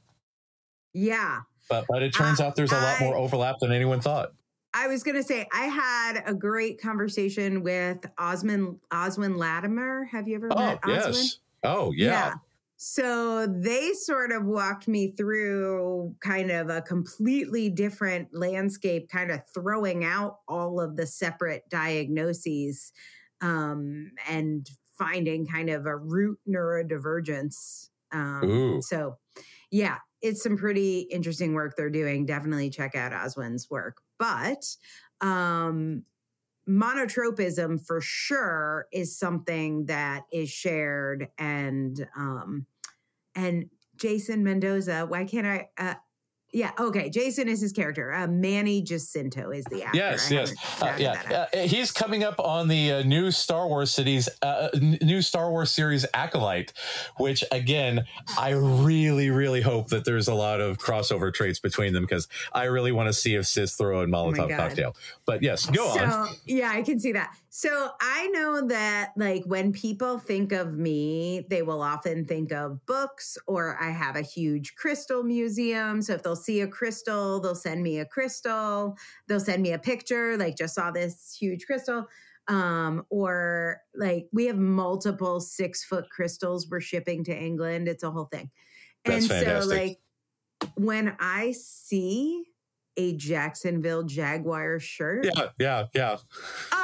yeah. But but it turns I- out there's a lot I- more overlap than anyone thought. I was going to say I had a great conversation with Osmond Oswin Latimer. Have you ever Oh met Oswin? yes. Oh yeah. So they sort of walked me through kind of a completely different landscape, kind of throwing out all of the separate diagnoses um, and finding kind of a root neurodivergence. Um, So, yeah, it's some pretty interesting work they're doing. Definitely check out Oswin's work. But um, monotropism for sure is something that is shared and um and jason mendoza why can't i uh yeah okay jason is his character uh manny jacinto is the actor Yes, I yes, uh, yeah. Uh, he's coming up on the uh, new Star Wars cities, uh, new Star Wars series Acolyte, which again, I really, really hope that there's a lot of crossover traits between them because I really want to see if Sith throw in Oh Molotov God. cocktail. But yes, go so, on. Yeah, I can see that. So I know that like when people think of me, they will often think of books or I have a huge crystal museum. So if they'll see a crystal, they'll send me a crystal. They'll send me a picture, like just saw this huge crystal. Um, or like we have multiple six foot crystals we're shipping to England. It's a whole thing. That's and fantastic. so like when I see a Jacksonville Jaguar shirt. Yeah, yeah, yeah.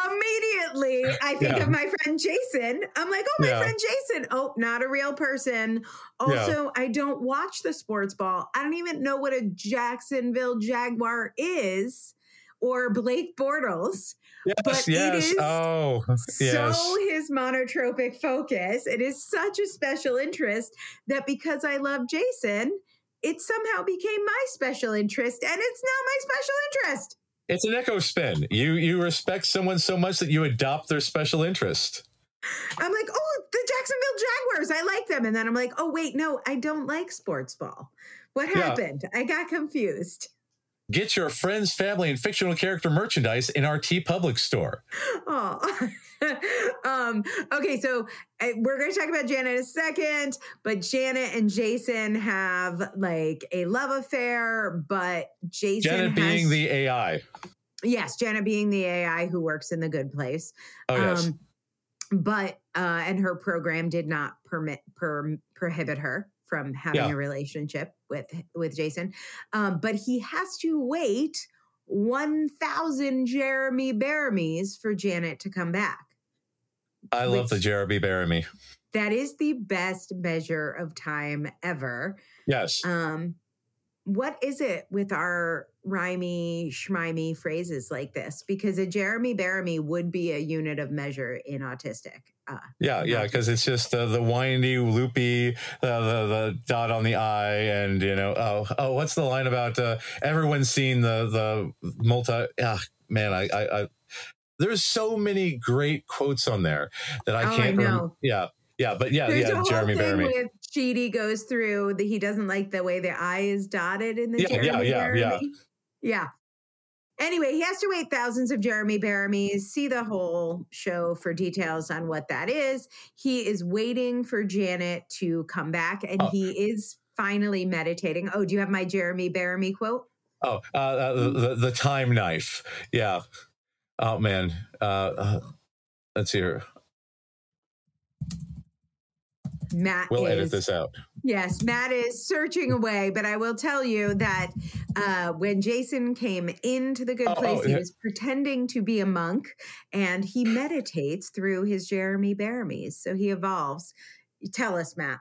Immediately, I think Yeah. of my friend Jason. I'm like, oh, my Yeah. friend Jason. Oh, not a real person. Also, I don't watch the sports ball. I don't even know what a Jacksonville Jaguar is or Blake Bortles. Yes, But it yes. is oh, yes. So his monotropic focus, it is such a special interest that because I love Jason, it somehow became my special interest and it's now my special interest. It's an echo spin. You you respect someone so much that you adopt their special interest. I'm like, oh, the Jacksonville Jaguars, I like them. And then I'm like, oh, wait, no, I don't like sports ball. What Yeah. happened? I got confused. Get your friends, family, and fictional character merchandise in our TeePublic store. Oh, um, okay. So uh, we're going to talk about Janet in a second, but Janet and Jason have like a love affair, but Jason Janet has, being the AI. yes, Janet being the AI who works in the good place. Oh yes. Um, but uh, and her program did not permit per, prohibit her from having Yeah. a relationship with with Jason. Um, but he has to wait one thousand Jeremy Bearimies for Janet to come back. I love the Jeremy Bearimy. That is the best measure of time ever. Yes. Um, what is it with our rhymey, schmimey phrases like this? Because a Jeremy Bearimy would be a unit of measure in autistic. Uh, Yeah, yeah, because it's just uh, the windy, loopy, uh, the the dot on the I, and you know, oh, oh, what's the line about? Uh, everyone's seen the the multi. Ah, man, I, I, I, there's so many great quotes on there that I Oh, can't. rem- know. yeah, yeah, but yeah, There's yeah, whole Jeremy Bearimy. with Chidi goes through that he doesn't like the way the I is dotted in the Yeah, yeah, Jeremy yeah, yeah. Bearimy. Yeah. Anyway, he has to wait thousands of Jeremy Bearimies, see the whole show for details on what that is. He is waiting for Janet to come back and Oh. he is finally meditating. Oh, do you have my Jeremy Bearimy quote? Oh, uh, uh, the the time knife. Yeah. Oh man. Uh, uh, let's hear. Matt We'll is, edit this out. Yes, Matt is searching away, but I will tell you that uh, when Jason came into the good Oh, place, oh, he was pretending to be a monk and he meditates through his Jeremy Bearimies. So he evolves. Tell us, Matt.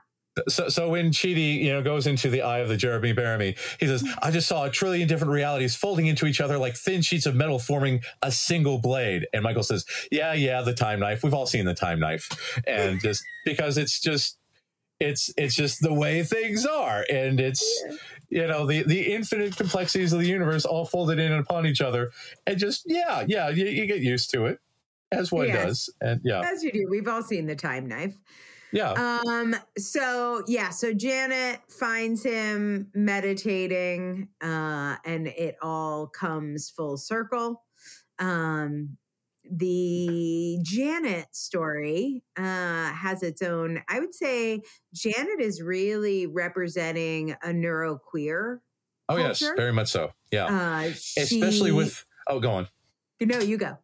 So, so when Chidi, you know, goes into the eye of the Jeremy Bearimy, he says, "I just saw a trillion different realities folding into each other like thin sheets of metal, forming a single blade." And Michael says, "Yeah, yeah, the time knife. We've all seen the time knife, and just because it's just, it's it's just the way things are, and it's." You know the the infinite complexities of the universe all folded in upon each other, and just yeah, yeah, you, you get used to it, as one Yes. does, and yeah, As you do, we've all seen the time knife. Yeah, Um, so yeah, so Janet finds him meditating, uh, and it all comes full circle. Um, the Janet story uh, has its own. I would say Janet is really representing a neuroqueer. oh yes, very much so, yeah, Uh, especially with oh, go on. no, you go.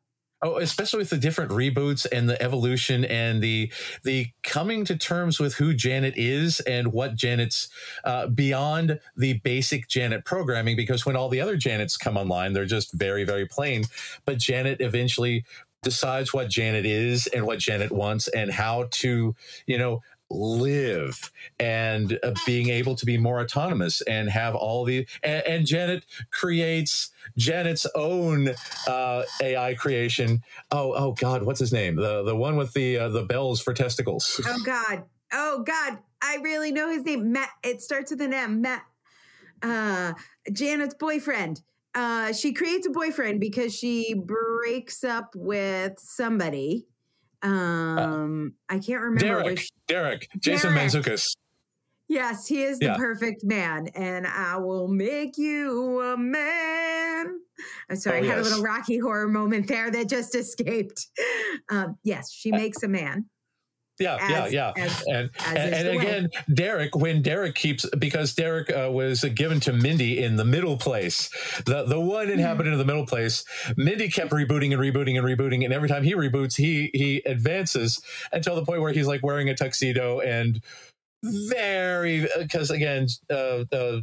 Oh, especially with the different reboots and the evolution and the the coming to terms with who Janet is and what Janet's uh, beyond the basic Janet programming. Because when all the other Janets come online, they're just very very plain. But Janet eventually decides what Janet is and what Janet wants and how to you know live and uh, being able to be more autonomous and have all the and, and Janet creates Janet's own uh, AI creation. Oh, oh God, what's his name? The the one with the uh, the bells for testicles. Oh God. Oh God. I really know his name. Matt. It starts with an M. Matt. Uh, Janet's boyfriend. Uh, she creates a boyfriend because she breaks up with somebody. Um, I can't remember Derek, which. Derek, Jason Derek. Mantzoukas. Yes, he is the Yeah. perfect man, and I will make you a man. I'm sorry, Oh, I had a little Rocky horror moment there that just escaped. Um, yes, she makes a man. Yeah, As- yeah, yeah. as- and as and, and again, Derek, when Derek keeps because Derek uh, was given to Mindy in the middle place, the the one Mm-hmm. inhabitant of the middle place, Mindy kept rebooting and rebooting and rebooting, and every time he reboots, he he advances until the point where he's like wearing a tuxedo and very because again, uh, uh,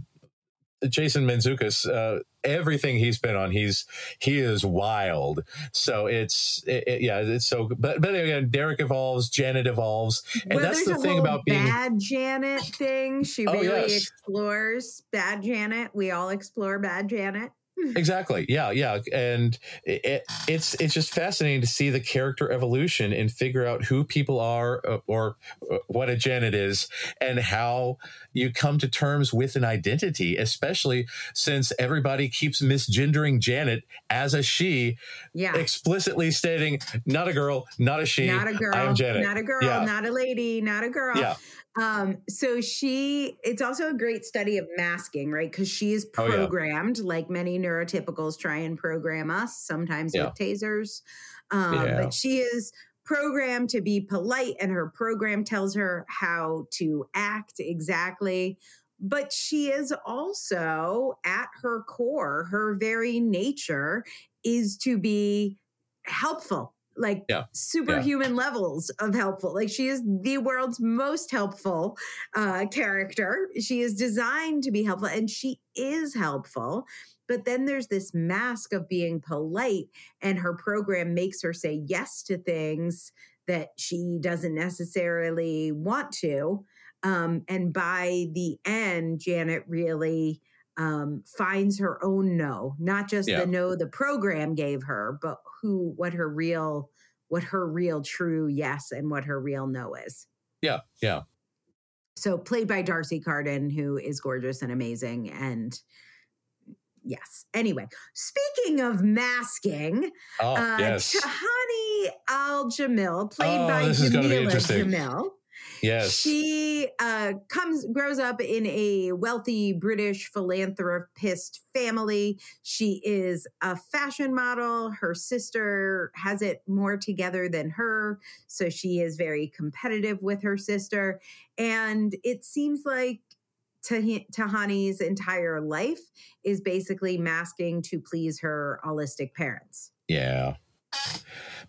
Jason Mantzoukas, uh, everything he's been on, he's he is wild. So it's it, it, yeah, it's so. But but again, Derek evolves, Janet evolves, and Well, that's the thing about being. bad Janet thing. She Oh, really yes. explores bad Janet. We all explore bad Janet. Exactly. Yeah. Yeah. And it, it, it's it's just fascinating to see the character evolution and figure out who people are uh, or uh, what a Janet is and how you come to terms with an identity, especially since everybody keeps misgendering Janet as a she, Yeah. explicitly stating not a girl, not a she. not a girl, I am Janet. not a girl, Yeah. not a lady, not a girl. Yeah. Um, so she, it's also a great study of masking, right? Because she is Oh, yeah. programmed, like many neurotypicals try and program us, sometimes Yeah. with tasers. Um, Yeah. But she is programmed to be polite, and her program tells her how to act exactly. But she is also, at her core, her very nature is to be helpful like Yeah. superhuman levels of helpful. Like she is the world's most helpful uh character. She is designed to be helpful and she is helpful. But then there's this mask of being polite and her program makes her say yes to things that she doesn't necessarily want to. Um and by the end janet really um, finds her own no, not just Yeah. the no the program gave her, but who, what her real, what her real true yes and what her real no is. Yeah. Yeah. So played by D'Arcy Carden, who is gorgeous and amazing, and yes. Anyway, speaking of masking, Oh, uh, yes. Tahani Al Jamil, played Oh, by this is gonna be Jameela. Jamil. Yes. She uh, comes grows up in a wealthy British philanthropist family. She is a fashion model. Her sister has it more together than her, so she is very competitive with her sister. And it seems like Tah- Tahani's entire life is basically masking to please her allistic parents. Yeah.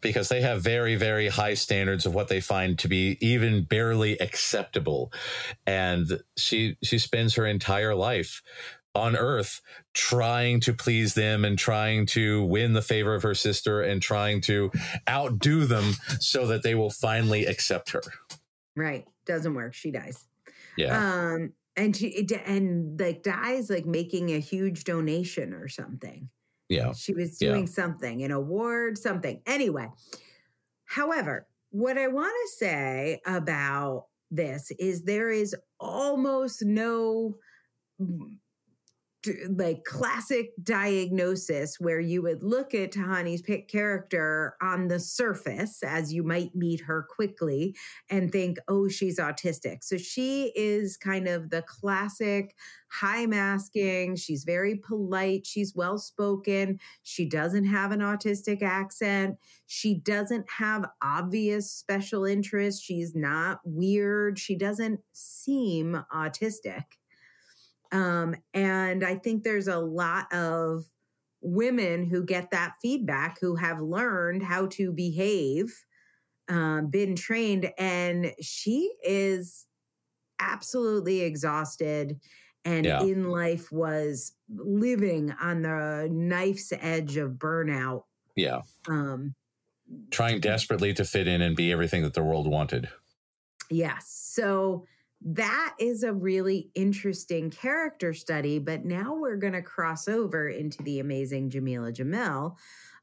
Because they have very, very high standards of what they find to be even barely acceptable. And she she spends her entire life on earth trying to please them and trying to win the favor of her sister and trying to outdo them so that they will finally accept her. Right? Doesn't work. She dies. Yeah. um and she and like dies like making a huge donation or something yeah. she was Yeah. doing something an award something anyway however what i want to say about this is there is almost no mm, like classic diagnosis where you would look at Tahani's character on the surface as you might meet her quickly and think, oh, she's autistic. So she is kind of the classic high masking. She's very polite. She's well spoken. She doesn't have an autistic accent. She doesn't have obvious special interests. She's not weird. She doesn't seem autistic. Um, and I think there's a lot of women who get that feedback who have learned how to behave, um, been trained, and she is absolutely exhausted and Yeah. in life was living on the knife's edge of burnout. Yeah. Um, Trying desperately to fit in and be everything that the world wanted. Yes. So that is a really interesting character study. But now we're going to cross over into the amazing Jameela Jamil,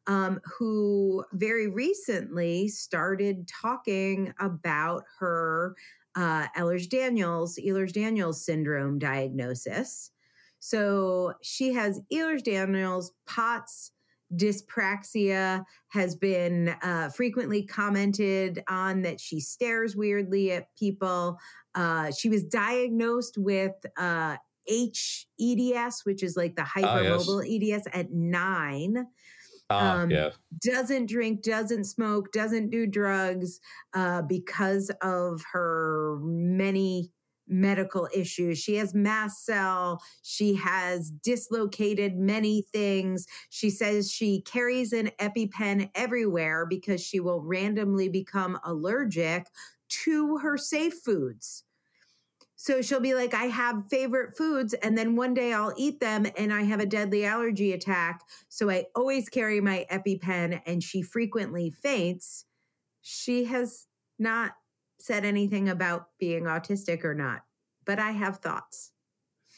um, who very recently started talking about her uh, Ehlers Danlos, Ehlers Danlos syndrome diagnosis. So she has Ehlers Danlos, POTS, dyspraxia has been uh, frequently commented on that she stares weirdly at people. Uh, she was diagnosed with uh, HEDS, which is like the hypermobile EDS, at nine. Ah, Um, yeah. Doesn't drink, doesn't smoke, doesn't do drugs uh, because of her many medical issues. She has mast cell. She has dislocated many things. She says she carries an EpiPen everywhere because she will randomly become allergic to her safe foods. So she'll be like, I have favorite foods, and then one day I'll eat them and I have a deadly allergy attack. So I always carry my EpiPen, and she frequently faints. She has not said anything about being autistic or not, but I have thoughts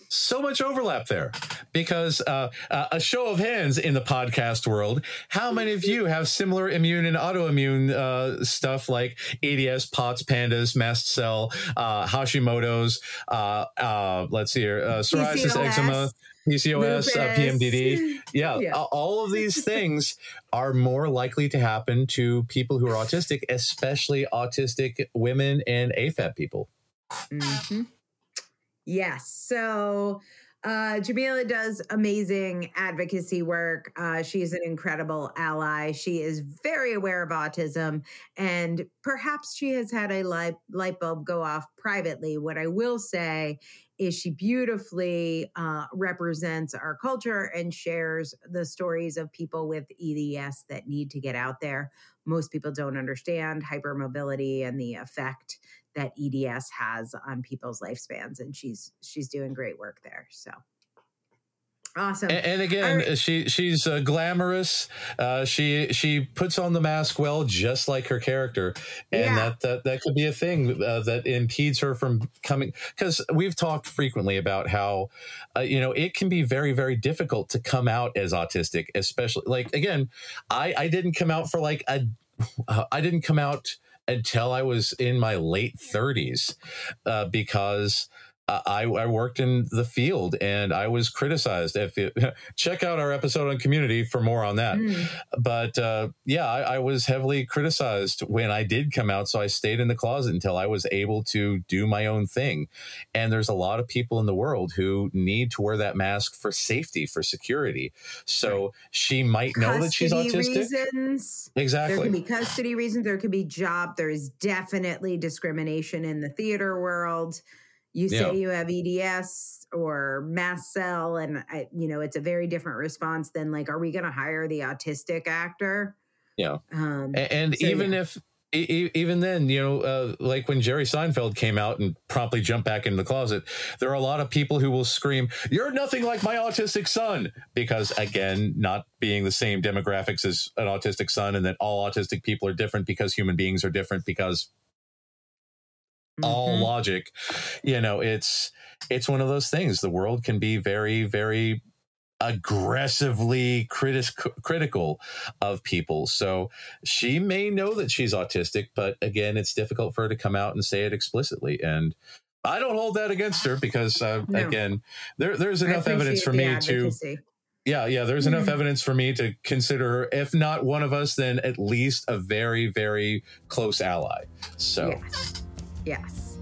so much overlap there because uh, uh, a show of hands in the podcast world how many of you have similar immune and autoimmune uh, stuff like eds pots pandas mast cell uh, hashimoto's uh, uh, let's see here psoriasis PCOS. eczema PCOS, PMDD. Yeah, yeah, all of these things are more likely to happen to people who are autistic, especially autistic women and AFAB people. Mm-hmm. Yes. So uh, Jameela does amazing advocacy work. Uh, she's an incredible ally. She is very aware of autism, and perhaps she has had a light, light bulb go off privately. What I will say is she beautifully uh, represents our culture and shares the stories of people with EDS that need to get out there. Most people don't understand hypermobility and the effect that EDS has on people's lifespans and she's she's doing great work there. So Awesome. And, and again, right. she she's uh, glamorous. Uh, she she puts on the mask well, just like her character, and yeah. that, that that could be a thing uh, that impedes her from coming. Because we've talked frequently about how, uh, you know, it can be very very difficult to come out as autistic, especially like again, I I didn't come out for like a, I didn't come out until I was in my late 30s uh, because I, I, worked in the field and I was criticized. If you, check out our episode on community for more on that. Mm. But uh, yeah, I, I, was heavily criticized when I did come out. So I stayed in the closet until I was able to do my own thing. And there's a lot of people in the world who need to wear that mask for safety, for security. So right. she might custody know that she's autistic. Reasons. Exactly. There could be custody reasons. There could be job. There is definitely discrimination in the theater world you say yeah. you have EDS or mast cell, and I, you know it's a very different response than like, are we going to hire the autistic actor? Yeah, um, and, and so, even yeah. if even then, you know, uh, like when Jerry Seinfeld came out and promptly jumped back into the closet, there are a lot of people who will scream, "You're nothing like my autistic son," because again, not being the same demographics as an autistic son, and that all autistic people are different because human beings are different because mm-hmm. all logic you know it's it's one of those things the world can be very very aggressively critis- critical of people. So she may know that she's autistic, but again, it's difficult for her to come out and say it explicitly. And I don't hold that against her because, uh, no. again, there, there's enough evidence for me advocacy. to. Yeah, yeah, there's mm-hmm. enough evidence for me to consider her, if not one of us, then at least a very, very close ally. So. Yes. Yes.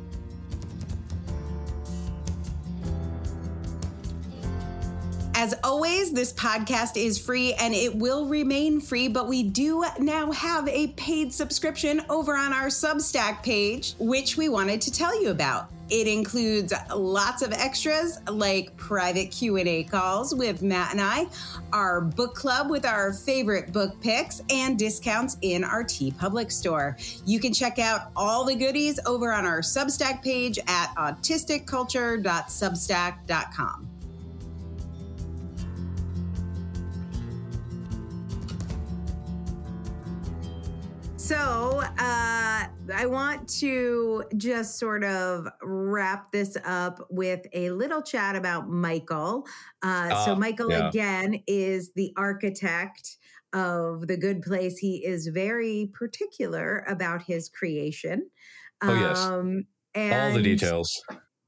As always, this podcast is free and it will remain free, but we do now have a paid subscription over on our Substack page, which we wanted to tell you about. It includes lots of extras like private Q&A calls with Matt and I, our book club with our favorite book picks, and discounts in our TeePublic store. You can check out all the goodies over on our Substack page at autisticculture.substack.com. So, uh, I want to just sort of wrap this up with a little chat about Michael. Uh, uh, so, Michael, yeah. again, is the architect of the good place. He is very particular about his creation. Oh, yes. Um, and All the details.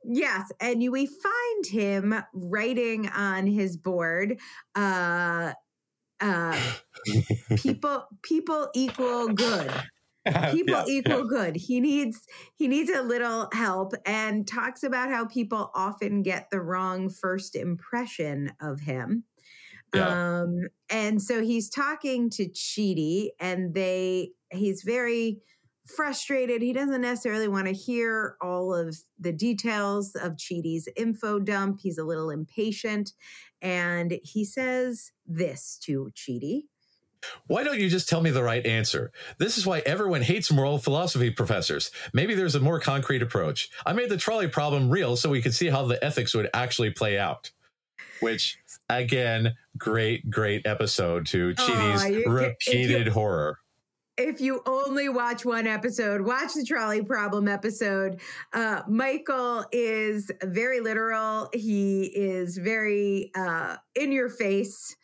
Yes, and you, we find him writing on his board uh, uh, people people equal good people yeah, equal yeah. good he needs he needs a little help and talks about how people often get the wrong first impression of him yeah. um and so he's talking to Chidi and they he's very frustrated he doesn't necessarily want to hear all of the details of Chidi's info dump he's a little impatient and he says this to Chidi Why don't you just tell me the right answer? This is why everyone hates moral philosophy professors. Maybe there's a more concrete approach. I made the trolley problem real so we could see how the ethics would actually play out. Which, again, great, great episode to Chidi's oh, repeated horror. If you only watch one episode, watch the trolley problem episode. Uh, Michael is very literal. He is very uh, in your face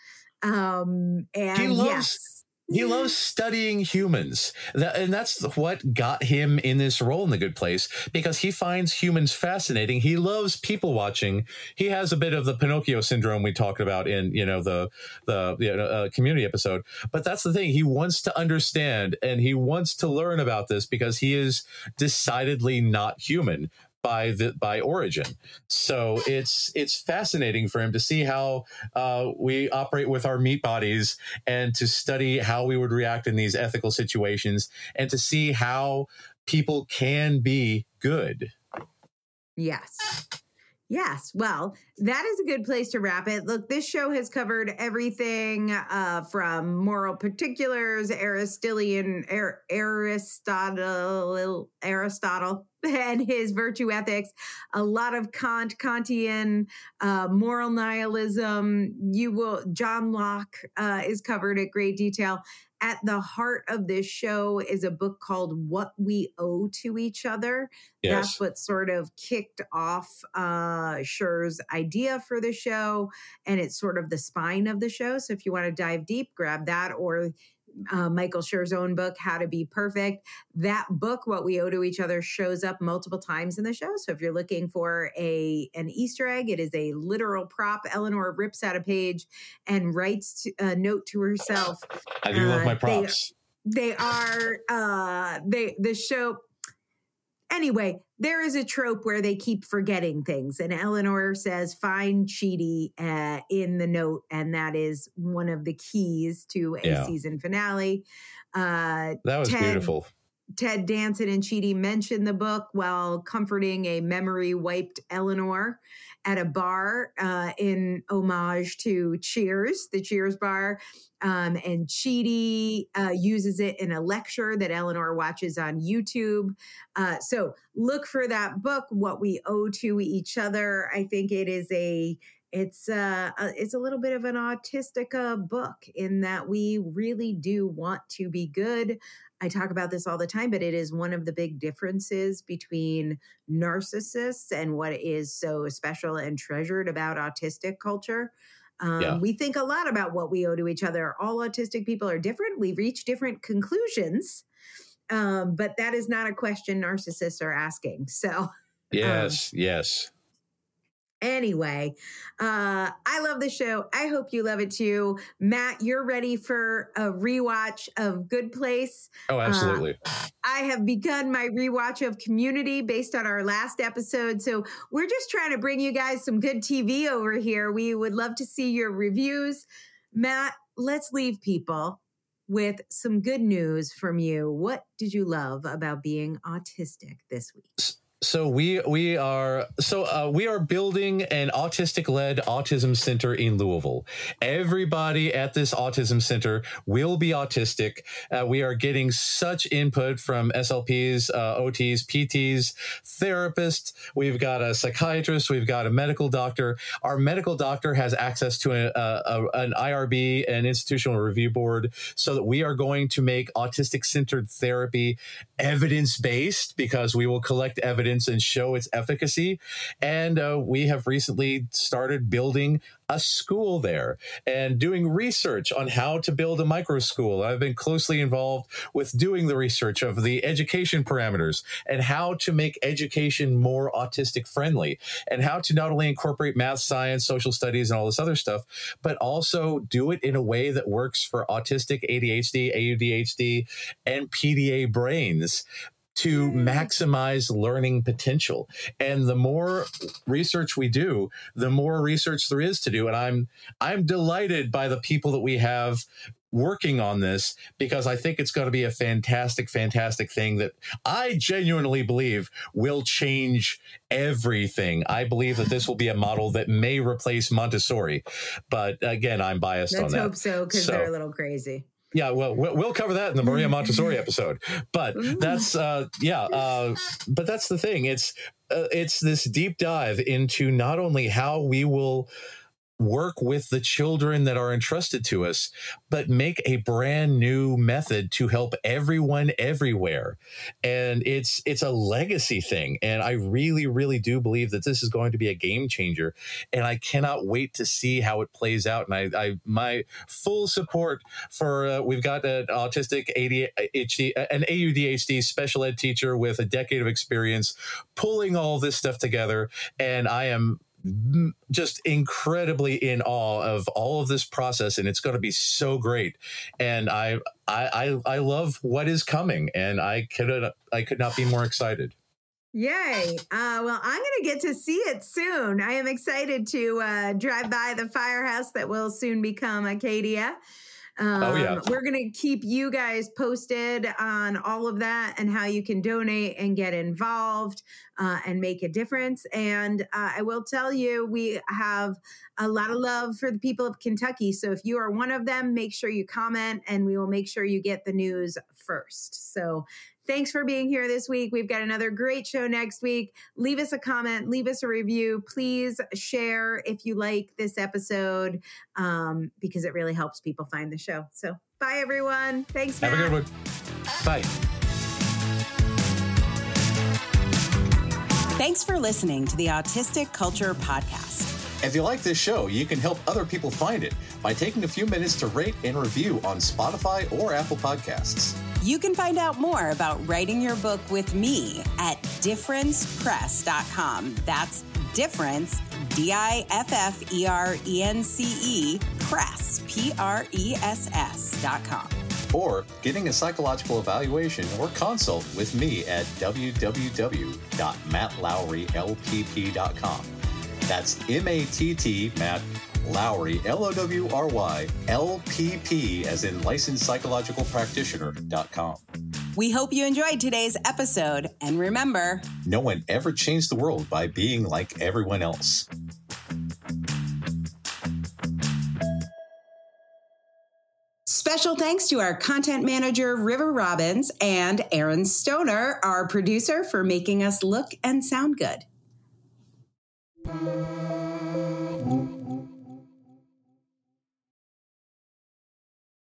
um, and he loves, yes. He loves studying humans. And that's what got him in this role in The Good Place because he finds humans fascinating. He loves people watching. He has a bit of the Pinocchio syndrome we talked about in, you know, the, the you know, uh, community episode. But that's the thing. He wants to understand and he wants to learn about this because he is decidedly not human by the by origin. So it's it's fascinating for him to see how uh, we operate with our meat bodies and to study how we would react in these ethical situations and to see how people can be good. Yes. Yes. Well, that is a good place to wrap it. Look, this show has covered everything uh, from moral particulars, Aristotelian, Aristotle, Aristotle, and his virtue ethics, a lot of Kant, Kantian, uh, moral nihilism. You will, John Locke uh, is covered at great detail. At the heart of this show is a book called What We Owe to Each Other. Yes. That's what sort of kicked off uh, Schur's idea for the show. And it's sort of the spine of the show. So if you want to dive deep, grab that or uh, Michael Schur's own book, How to Be Perfect. That book, What We Owe to Each Other, shows up multiple times in the show. So if you're looking for a an Easter egg, it is a literal prop. Eleanor rips out a page and writes a note to herself. I do uh, love my props. They, they are uh, they the show Anyway, there is a trope where they keep forgetting things, and Eleanor says, "Find Chidi uh, in the note," and that is one of the keys to a yeah. season finale. Uh, that was Ted, beautiful. Ted Danson and Chidi mention the book while comforting a memory wiped Eleanor at a bar uh, in homage to Cheers, the Cheers bar. Um, and Chidi uh, uses it in a lecture that Eleanor watches on YouTube. Uh, so look for that book, What We Owe to Each Other. I think it is a it's uh, a, it's a little bit of an autistic uh, book in that we really do want to be good. I talk about this all the time, but it is one of the big differences between narcissists and what is so special and treasured about autistic culture. Um, yeah. We think a lot about what we owe to each other. All autistic people are different. We reach different conclusions, um, but that is not a question narcissists are asking. So, yes, um, yes. Anyway, uh, I love the show. I hope you love it too. Matt, you're ready for a rewatch of Good Place. Oh, absolutely. Uh, I have begun my rewatch of Community based on our last episode. So we're just trying to bring you guys some good TV over here. We would love to see your reviews. Matt, let's leave people with some good news from you. What did you love about being autistic this week? So we we are so uh, we are building an autistic led autism center in Louisville. Everybody at this autism center will be autistic. Uh, we are getting such input from SLPs, uh, OTs, PTs, therapists. We've got a psychiatrist. We've got a medical doctor. Our medical doctor has access to a, a, an IRB, an institutional review board, so that we are going to make autistic centered therapy evidence based because we will collect evidence evidence and show its efficacy. And uh, we have recently started building a school there and doing research on how to build a micro school. I've been closely involved with doing the research of the education parameters and how to make education more autistic friendly and how to not only incorporate math, science, social studies, and all this other stuff, but also do it in a way that works for autistic, ADHD, AUDHD, and PDA brains to mm-hmm. maximize learning potential. And the more research we do, the more research there is to do. And I'm I'm delighted by the people that we have working on this because I think it's going to be a fantastic, fantastic thing that I genuinely believe will change everything. I believe that this will be a model that may replace Montessori. But again, I'm biased Let's on that. Let's hope so because so, they're a little crazy. Yeah, well, we'll cover that in the Maria Montessori episode. But that's uh, yeah, uh, but that's the thing. It's uh, it's this deep dive into not only how we will work with the children that are entrusted to us, but make a brand new method to help everyone everywhere. And it's it's a legacy thing. And I really, really do believe that this is going to be a game changer. And I cannot wait to see how it plays out. And I, I my full support for uh, we've got an autistic ADHD, an AUDHD special ed teacher with a decade of experience pulling all this stuff together. And I am just incredibly in awe of all of this process and it's going to be so great and I, I i love what is coming and i could i could not be more excited Yay. Uh, well, I'm going to get to see it soon. I am excited to uh, drive by the firehouse that will soon become Acadia. Um, oh, yeah. Um, we're going to keep you guys posted on all of that and how you can donate and get involved uh, and make a difference. And uh, I will tell you, we have a lot of love for the people of Kentucky. So if you are one of them, make sure you comment and we will make sure you get the news first. So Thanks for being here this week. We've got another great show next week. Leave us a comment, leave us a review. Please share if you like this episode um, because it really helps people find the show. So, bye, everyone. Thanks. Matt. Have a good one. Bye. Thanks for listening to the Autistic Culture Podcast. If you like this show, you can help other people find it by taking a few minutes to rate and review on Spotify or Apple Podcasts. You can find out more about writing your book with me at differencepress.com. That's difference, D I F F E R E N C E, press, P R E S S.com. Or getting a psychological evaluation or consult with me at www.mattlowrylpp.com. That's M A T T, Matt Lowry, L O W R Y, L P P, as in licensed psychological practitioner.com. We hope you enjoyed today's episode. And remember, no one ever changed the world by being like everyone else. Special thanks to our content manager, River Robbins, and Aaron Stoner, our producer, for making us look and sound good.